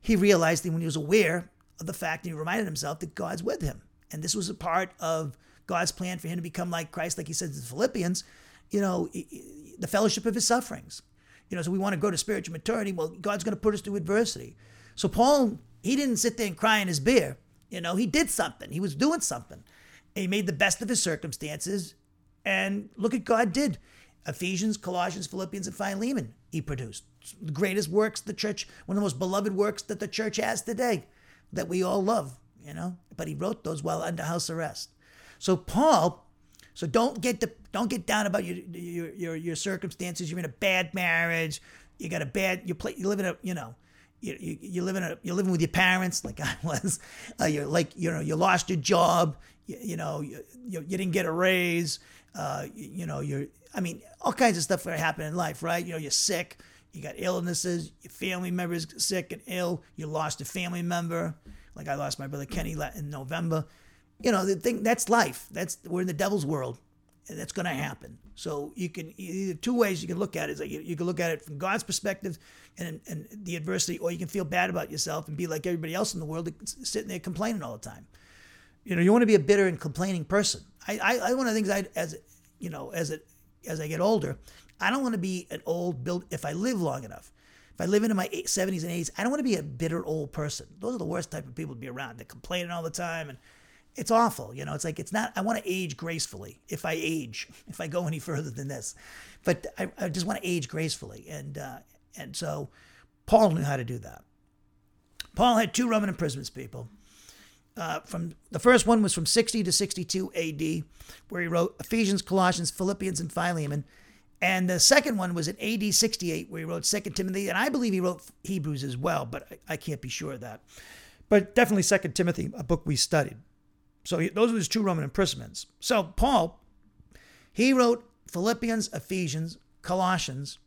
he realized that when he was aware of the fact and he reminded himself that God's with him. And this was a part of God's plan for him to become like Christ, like he says in the Philippians, you know, the fellowship of his sufferings. You know, so we want to go to spiritual maturity. Well, God's going to put us through adversity. So Paul, he didn't sit there and cry in his beer. You know, he did something. He was doing something. He made the best of his circumstances. And look at God did. Ephesians, Colossians, Philippians, and Philemon he produced. The greatest works the church, one of the most beloved works that the church has today, that we all love, you know. But he wrote those while under house arrest. So Paul, so don't get the, don't get down about your, your your your circumstances. You're in a bad marriage. You got a bad you play you live in a you know you, you, you're living a, you're living with your parents like I was. Uh, you're like you know you lost your job. You, you know you, you, you didn't get a raise. Uh, you, you know you're I mean, all kinds of stuff that happen in life, right? You know, you're sick, you got illnesses, your family member's sick and ill, you lost a family member, like I lost my brother Kenny in November. You know, the thing that's life. That's we're in the devil's world, and that's going to happen. So you can either two ways you can look at it. Is like you, you can look at it from God's perspective and and the adversity, or you can feel bad about yourself and be like everybody else in the world, sitting there complaining all the time. You know, you want to be a bitter and complaining person. I, I, one of the things I, as you know, as it as I get older, I don't want to be an old build if I live long enough. If I live into my 70s and 80s, I don't want to be a bitter old person. Those are the worst type of people to be around. They're complaining all the time and it's awful. You know, it's like it's not. I want to age gracefully. If I age, if I go any further than this, but I, I just want to age gracefully, and uh, and so Paul knew how to do that. Paul had two Roman imprisonments, people. Uh, from the first one was from 60 to 62 AD, where he wrote Ephesians, Colossians, Philippians, and Philemon. And the second one was in AD 68, where he wrote Second Timothy, and I believe he wrote Hebrews as well, but I, I can't be sure of that. But definitely Second Timothy, a book we studied. So he, those were his two Roman imprisonments. So Paul, he wrote Philippians, Ephesians, Colossians,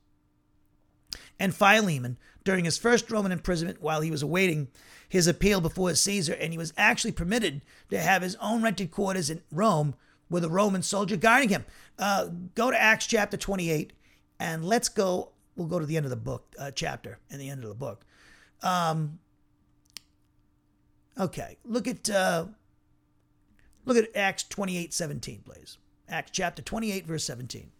and Philemon during his first Roman imprisonment while he was awaiting his appeal before Caesar, and he was actually permitted to have his own rented quarters in Rome with a Roman soldier guarding him. Uh, go to Acts chapter 28, and let's go. We'll go to the end of the book, uh, chapter, and the end of the book. Um, okay, look at uh, look at Acts 28, 17, please. Acts chapter 28, verse 17.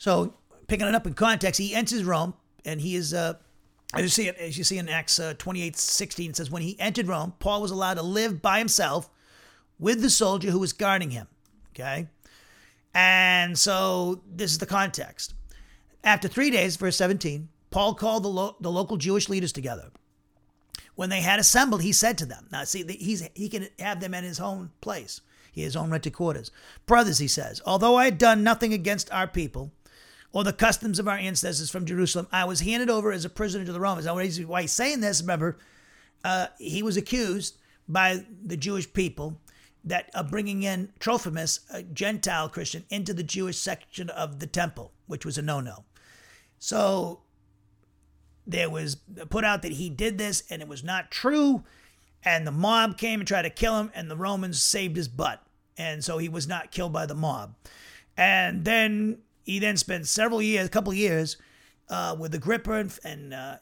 So, picking it up in context, he enters Rome, and he is, uh, as you see it, as you see in Acts uh, 28 16, it says, When he entered Rome, Paul was allowed to live by himself with the soldier who was guarding him. Okay? And so, this is the context. After three days, verse 17, Paul called the, lo- the local Jewish leaders together. When they had assembled, he said to them, Now, see, he's, he can have them in his own place, his own rented quarters. Brothers, he says, although I had done nothing against our people, or the customs of our ancestors from Jerusalem. I was handed over as a prisoner to the Romans. Now, why he's saying this, remember, uh, he was accused by the Jewish people that of bringing in Trophimus, a Gentile Christian, into the Jewish section of the temple, which was a no-no. So there was put out that he did this and it was not true. And the mob came and tried to kill him, and the Romans saved his butt. And so he was not killed by the mob. And then he then spent several years, a couple years, uh, with Agrippa and and uh,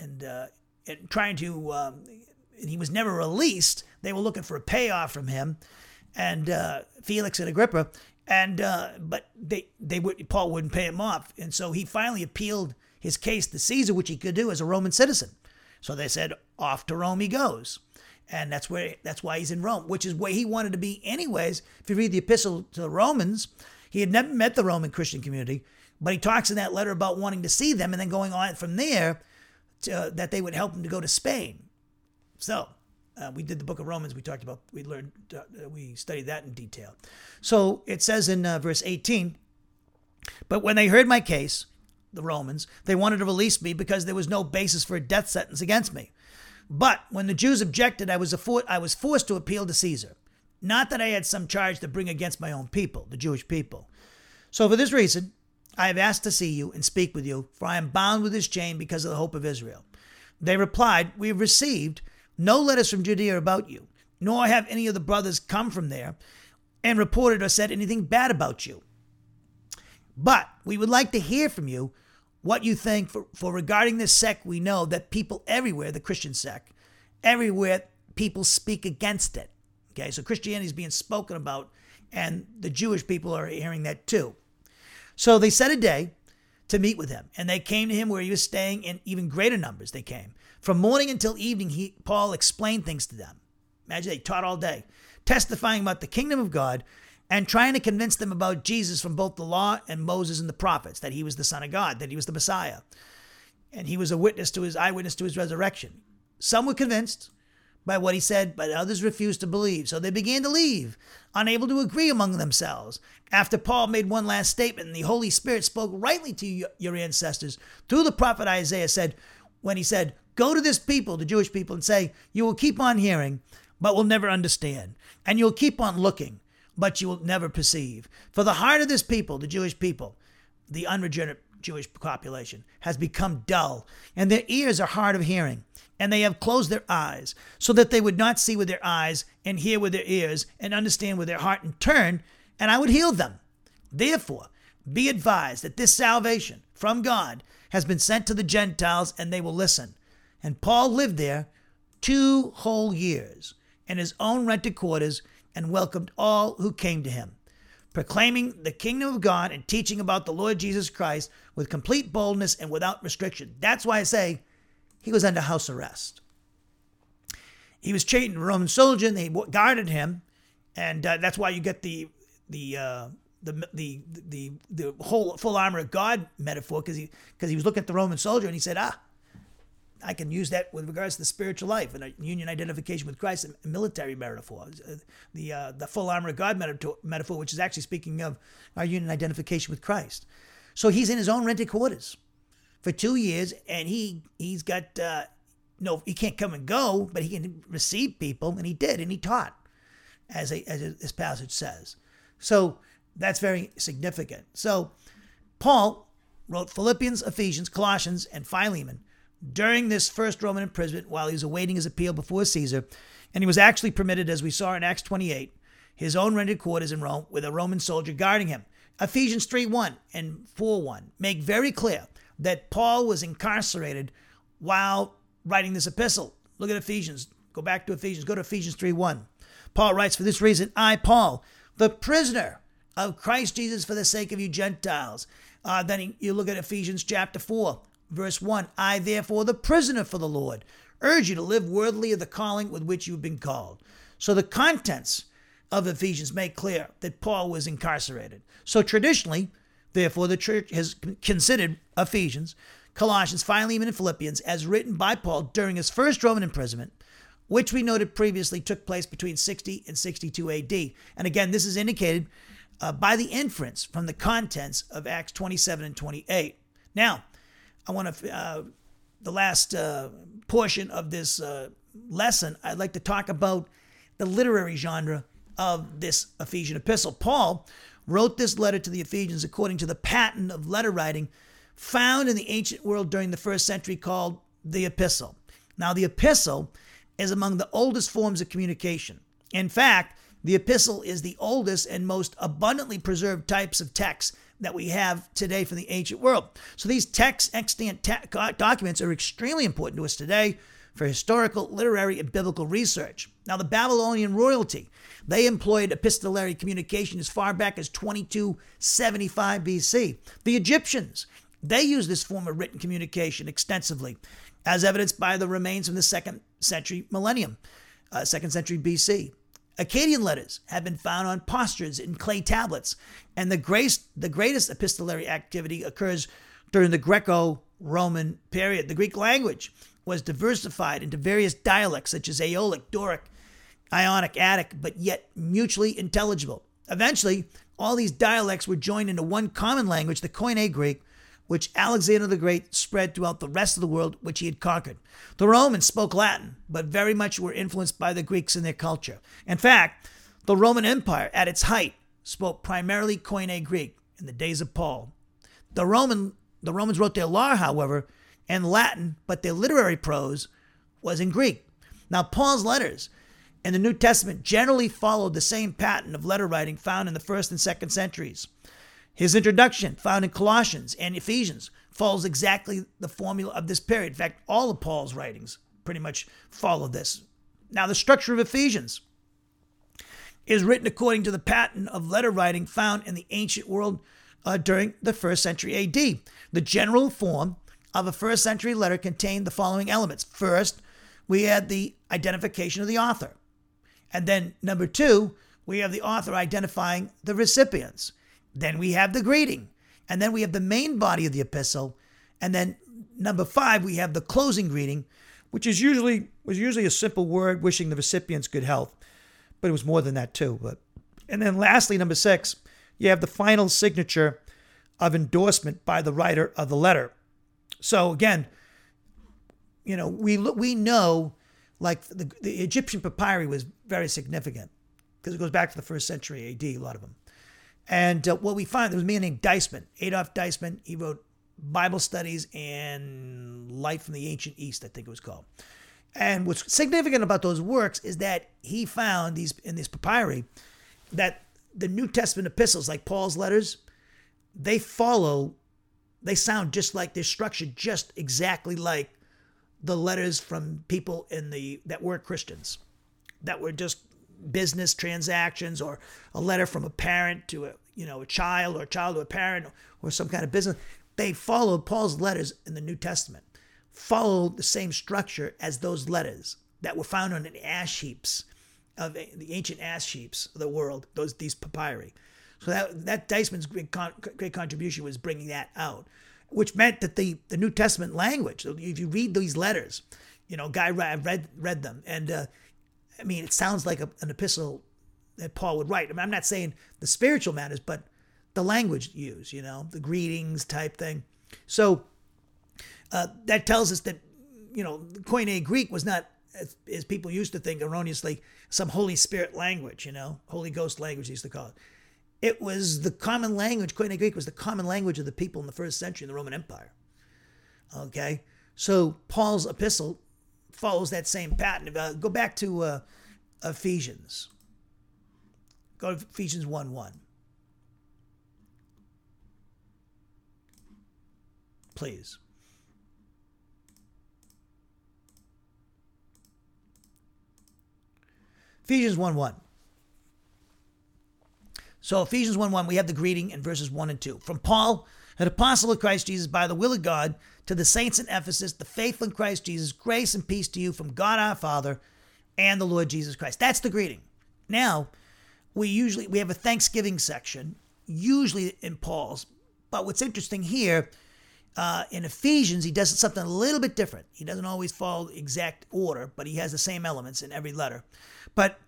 and, uh, and, trying to. Um, and he was never released. They were looking for a payoff from him, and uh, Felix and Agrippa, and uh, but they they would Paul wouldn't pay him off, and so he finally appealed his case to Caesar, which he could do as a Roman citizen. So they said, off to Rome he goes. And that's where that's why he's in Rome, which is where he wanted to be anyways. If you read the epistle to the Romans, he had never met the Roman Christian community, but he talks in that letter about wanting to see them and then going on from there to, uh, that they would help him to go to Spain. So uh, we did the book of Romans. We talked about, we learned, uh, we studied that in detail. So it says in uh, verse 18, but when they heard my case, the Romans, they wanted to release me because there was no basis for a death sentence against me. But when the Jews objected, I was, I was forced to appeal to Caesar. Not that I had some charge to bring against my own people, the Jewish people. So for this reason, I have asked to see you and speak with you, for I am bound with this chain because of the hope of Israel. They replied, We have received no letters from Judea about you, nor have any of the brothers come from there and reported or said anything bad about you. But we would like to hear from you what you think, for, for regarding this sect, we know that people everywhere, the Christian sect, everywhere people speak against it. Okay, so Christianity is being spoken about, and the Jewish people are hearing that too. So they set a day to meet with him, and they came to him where he was staying in even greater numbers. They came. From morning until evening, he, Paul explained things to them. Imagine they taught all day, testifying about the kingdom of God and trying to convince them about Jesus from both the law and Moses and the prophets, that he was the Son of God, that he was the Messiah. And he was a witness to his eyewitness to his resurrection. Some were convinced, by what he said, but others refused to believe. So they began to leave, unable to agree among themselves. After Paul made one last statement, and the Holy Spirit spoke rightly to your ancestors through the prophet Isaiah, said, when he said, Go to this people, the Jewish people, and say, You will keep on hearing, but will never understand. And you'll keep on looking, but you will never perceive. For the heart of this people, the Jewish people, the unregenerate Jewish population, has become dull, and their ears are hard of hearing and they have closed their eyes, so that they would not see with their eyes, and hear with their ears, and understand with their heart, and turn, and I would heal them. Therefore, be advised that this salvation from God has been sent to the Gentiles, and they will listen. And Paul lived there two whole years in his own rented quarters and welcomed all who came to him. proclaiming the kingdom of God and teaching about the Lord Jesus Christ with complete boldness and without restriction. That's why I say he was under house arrest. He was chained a Roman soldier, and they guarded him, and uh, that's why you get the the uh, the the the the whole full armor of God metaphor because he because he was looking at the Roman soldier and he said, ah, I can use that with regards to the spiritual life and union identification with Christ, a military metaphor, uh, the uh, the full armor of God metaphor, which is actually speaking of our union identification with Christ. So he's in his own rented quarters for two years, and he he's got uh, no, he can't come and go, but he can receive people, and he did, and he taught, as a, as this passage says. So that's very significant. So Paul wrote Philippians, Ephesians, Colossians, and Philemon during this first Roman imprisonment while he was awaiting his appeal before Caesar, and he was actually permitted, as we saw in Acts 28, his own rented quarters in Rome with a Roman soldier guarding him. Ephesians 3 1 and 4 1 make very clear that Paul was incarcerated while writing this epistle. Look at Ephesians. Go back to Ephesians. Go to Ephesians 3 1. Paul writes, For this reason, I, Paul, the prisoner of Christ Jesus for the sake of you Gentiles. Uh, then he, you look at Ephesians chapter 4, verse 1. I, therefore, the prisoner for the Lord, urge you to live worthily of the calling with which you've been called. So the contents of Ephesians make clear that Paul was incarcerated. So traditionally, therefore, the church has considered Ephesians Colossians, Philemon, and Philippians as written by Paul during his first Roman imprisonment, which we noted previously took place between 60 and 62 AD. And again, this is indicated uh, by the inference from the contents of Acts 27 and 28. Now, I want to, uh, the last uh, portion of this uh, lesson, I'd like to talk about the literary genre of this Ephesian epistle. Paul wrote this letter to the Ephesians according to the pattern of letter writing found in the ancient world during the first century called the epistle. Now, the epistle is among the oldest forms of communication. In fact, the epistle is the oldest and most abundantly preserved types of text that we have today from the ancient world. So these text extant te- documents are extremely important to us today for historical, literary, and biblical research. Now, the Babylonian royalty, they employed epistolary communication as far back as 2275 BC. The Egyptians, they used this form of written communication extensively, as evidenced by the remains from the second century millennium, uh, second century BC. Akkadian letters have been found on potsherds in clay tablets, and the, grace, the greatest epistolary activity occurs during the Greco Roman period. The Greek language was diversified into various dialects such as Aeolic, Doric, Ionic, Attic, but yet mutually intelligible. Eventually, all these dialects were joined into one common language, the Koine Greek, which Alexander the Great spread throughout the rest of the world which he had conquered. The Romans spoke Latin, but very much were influenced by the Greeks in their culture. In fact, the Roman Empire at its height spoke primarily Koine Greek in the days of Paul. The Roman the Romans wrote their law, however, in Latin, but their literary prose was in Greek. Now, Paul's letters in the New Testament generally followed the same pattern of letter writing found in the first and second centuries. His introduction, found in Colossians and Ephesians, follows exactly the formula of this period. In fact, all of Paul's writings pretty much follow this. Now, the structure of Ephesians is written according to the pattern of letter writing found in the ancient world uh, during the first century AD. The general form of a first century letter contained the following elements. First, we had the identification of the author. And then, number two, we have the author identifying the recipients. Then we have the greeting. And then we have the main body of the epistle. And then number five, we have the closing greeting, which is usually was usually a simple word wishing the recipients good health. But it was more than that too. But and then lastly, number six, you have the final signature of endorsement by the writer of the letter. So again, you know, we we know like the, the Egyptian papyri was very significant because it goes back to the first century AD, a lot of them. And uh, what we find, there was a man named Deissmann, Adolf Deissmann. He wrote Bible studies and Light from the Ancient East, I think it was called. And what's significant about those works is that he found these in this papyri that the New Testament epistles, like Paul's letters, they follow, they sound just like they're structured just exactly like the letters from people in the that were Christians, that were just business transactions or a letter from a parent to a you know, a child or a child to a parent or some kind of business, they followed Paul's letters in the New Testament, followed the same structure as those letters that were found on the ash heaps of the ancient ash heaps of the world, those these papyri. So that that Deissmann's great, con, great contribution was bringing that out, which meant that the, the New Testament language, if you read these letters, you know, guy read read them, and uh, I mean, it sounds like a, an epistle that Paul would write. I mean, I'm not saying the spiritual matters, but the language used, you know, the greetings type thing. So uh, that tells us that, you know, Koine Greek was not, as, as, people used to think erroneously, some Holy Spirit language, you know, Holy Ghost language, used to call it. It was the common language, Koine Greek was the common language of the people in the first century in the Roman Empire. Okay? So Paul's epistle follows that same pattern. Uh, go back to uh, Ephesians. Go to Ephesians 1 1. Please. Ephesians 1 1. So, Ephesians 1 1, we have the greeting in verses 1 and 2. From Paul, an apostle of Christ Jesus, by the will of God, to the saints in Ephesus, the faithful in Christ Jesus, grace and peace to you from God our Father and the Lord Jesus Christ. That's the greeting. Now, we usually we have a Thanksgiving section, usually in Paul's. But what's interesting here, uh, in Ephesians, he does something a little bit different. He doesn't always follow exact order, but he has the same elements in every letter. But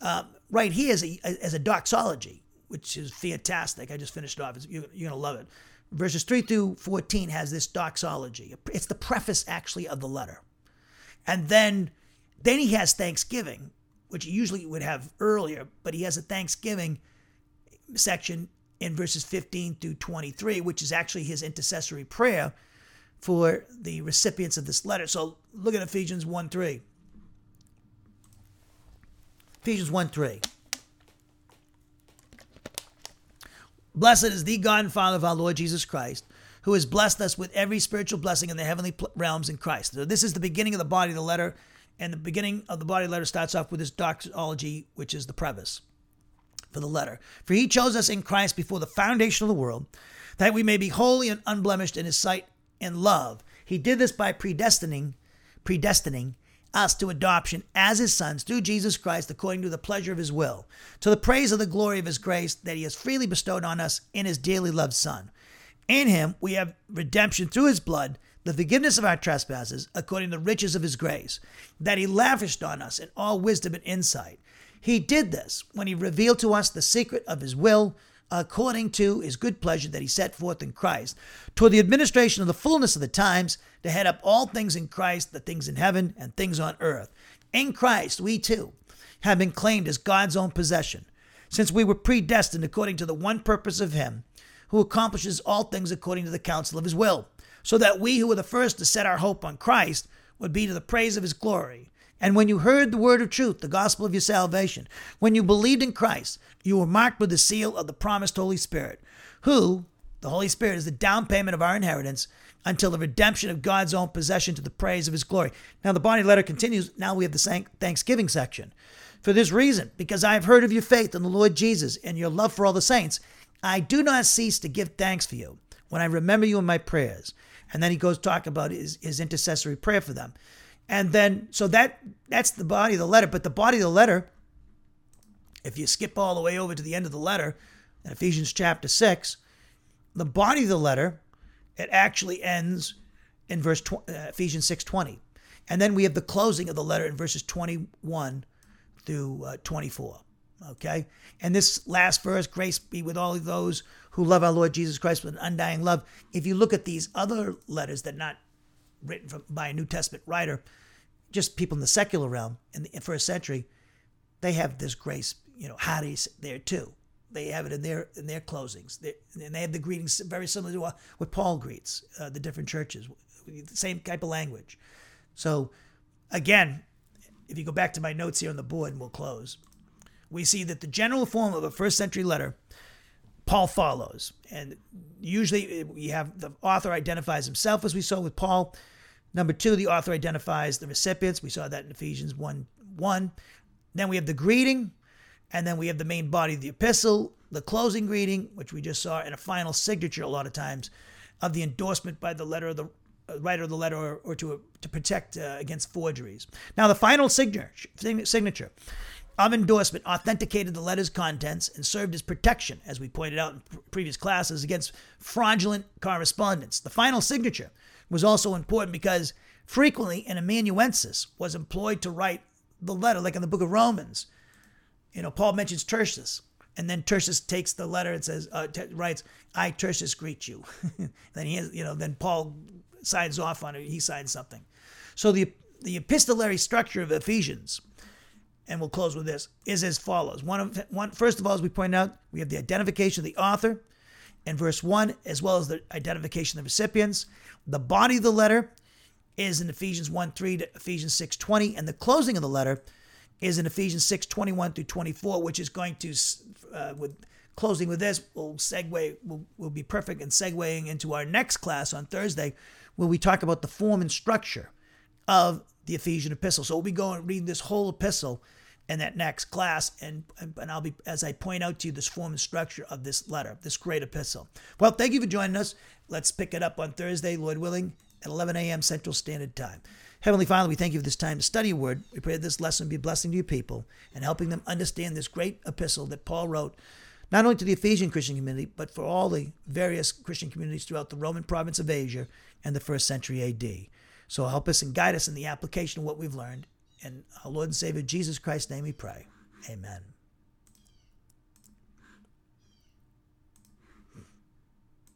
uh, right here is a, as a doxology, which is fantastic. I just finished it off. You're, you're going to love it. Verses 3 through 14 has this doxology. It's the preface, actually, of the letter. And then, then he has thanksgiving, which he usually would have earlier, but he has a thanksgiving section in verses 15 through 23, which is actually his intercessory prayer for the recipients of this letter. So look at Ephesians 1 3. Ephesians 1 3. Blessed is the God and Father of our Lord Jesus Christ, who has blessed us with every spiritual blessing in the heavenly realms in Christ. So this is the beginning of the body of the letter, and the beginning of the body of the letter starts off with this doxology, which is the preface for the letter. For he chose us in Christ before the foundation of the world, that we may be holy and unblemished in his sight and love. He did this by predestining, predestining us to adoption as his sons through Jesus Christ according to the pleasure of his will, to the praise of the glory of his grace that he has freely bestowed on us in his dearly loved Son. In him we have redemption through his blood, the forgiveness of our trespasses, according to the riches of his grace, that he lavished on us in all wisdom and insight. He did this when he revealed to us the secret of his will according to his good pleasure that he set forth in Christ, toward the administration of the fullness of the times, to head up all things in Christ, the things in heaven and things on earth. In Christ, we too have been claimed as God's own possession, since we were predestined according to the one purpose of him, who accomplishes all things according to the counsel of his will, so that we who were the first to set our hope on Christ would be to the praise of his glory. And when you heard the word of truth, the gospel of your salvation, when you believed in Christ, you were marked with the seal of the promised Holy Spirit, who, the Holy Spirit, is the down payment of our inheritance until the redemption of God's own possession to the praise of his glory. Now, the body letter continues. Now we have the Thanksgiving section. For this reason, because I have heard of your faith in the Lord Jesus and your love for all the saints, I do not cease to give thanks for you when I remember you in my prayers. And then he goes talk about his, his intercessory prayer for them. And then, so that that's the body of the letter. But the body of the letter, if you skip all the way over to the end of the letter, in Ephesians chapter 6, the body of the letter, it actually ends in verse tw- uh, Ephesians 6:20. And then we have the closing of the letter in verses 21 through uh, 24. Okay? And this last verse, grace be with all of those who love our Lord Jesus Christ with an undying love. If you look at these other letters that are not written from, by a New Testament writer, just people in the secular realm in the first century, they have this grace, you know, Hades there too. They have it in their in their closings, they, and they have the greetings very similar to what Paul greets uh, the different churches, the same type of language. So, again, if you go back to my notes here on the board, and we'll close, we see that the general form of a first century letter, Paul follows, and usually we have the author identifies himself, as we saw with Paul. Number two, the author identifies the recipients. We saw that in Ephesians 1 1. Then we have the greeting. And then we have the main body of the epistle, the closing greeting, which we just saw, and a final signature a lot of times of the endorsement by the letter of the uh, writer of the letter or, or to, to protect uh, against forgeries. Now, the final signature, signature of endorsement authenticated the letter's contents and served as protection, as we pointed out in previous classes, against fraudulent correspondence. The final signature was also important because frequently an amanuensis was employed to write the letter, like in the book of Romans. You know, Paul mentions Tertius, and then Tertius takes the letter and says, uh, t- writes, "I Tertius greet you." then he, has, you know, then Paul signs off on it. He signs something. So the the epistolary structure of Ephesians, and we'll close with this, is as follows. One of one first of all, as we point out, we have the identification of the author in verse one, as well as the identification of the recipients. The body of the letter is in Ephesians 1 3 to Ephesians 6 20, and the closing of the letter is in Ephesians 6 21 through 24, which is going to, uh, with closing with this, will segue, will, will be perfect in segueing into our next class on Thursday, where we talk about the form and structure of the Ephesian epistle. So we'll be going reading this whole epistle in that next class, and, and I'll be, as I point out to you, this form and structure of this letter, this great epistle. Well, thank you for joining us. Let's pick it up on Thursday, Lord willing, at 11 a.m. Central Standard Time. Heavenly Father, we thank you for this time to study your word. We pray that this lesson be a blessing to your people and helping them understand this great epistle that Paul wrote, not only to the Ephesian Christian community, but for all the various Christian communities throughout the Roman province of Asia and the first century AD. So help us and guide us in the application of what we've learned. In our Lord and Savior Jesus Christ's name we pray. Amen.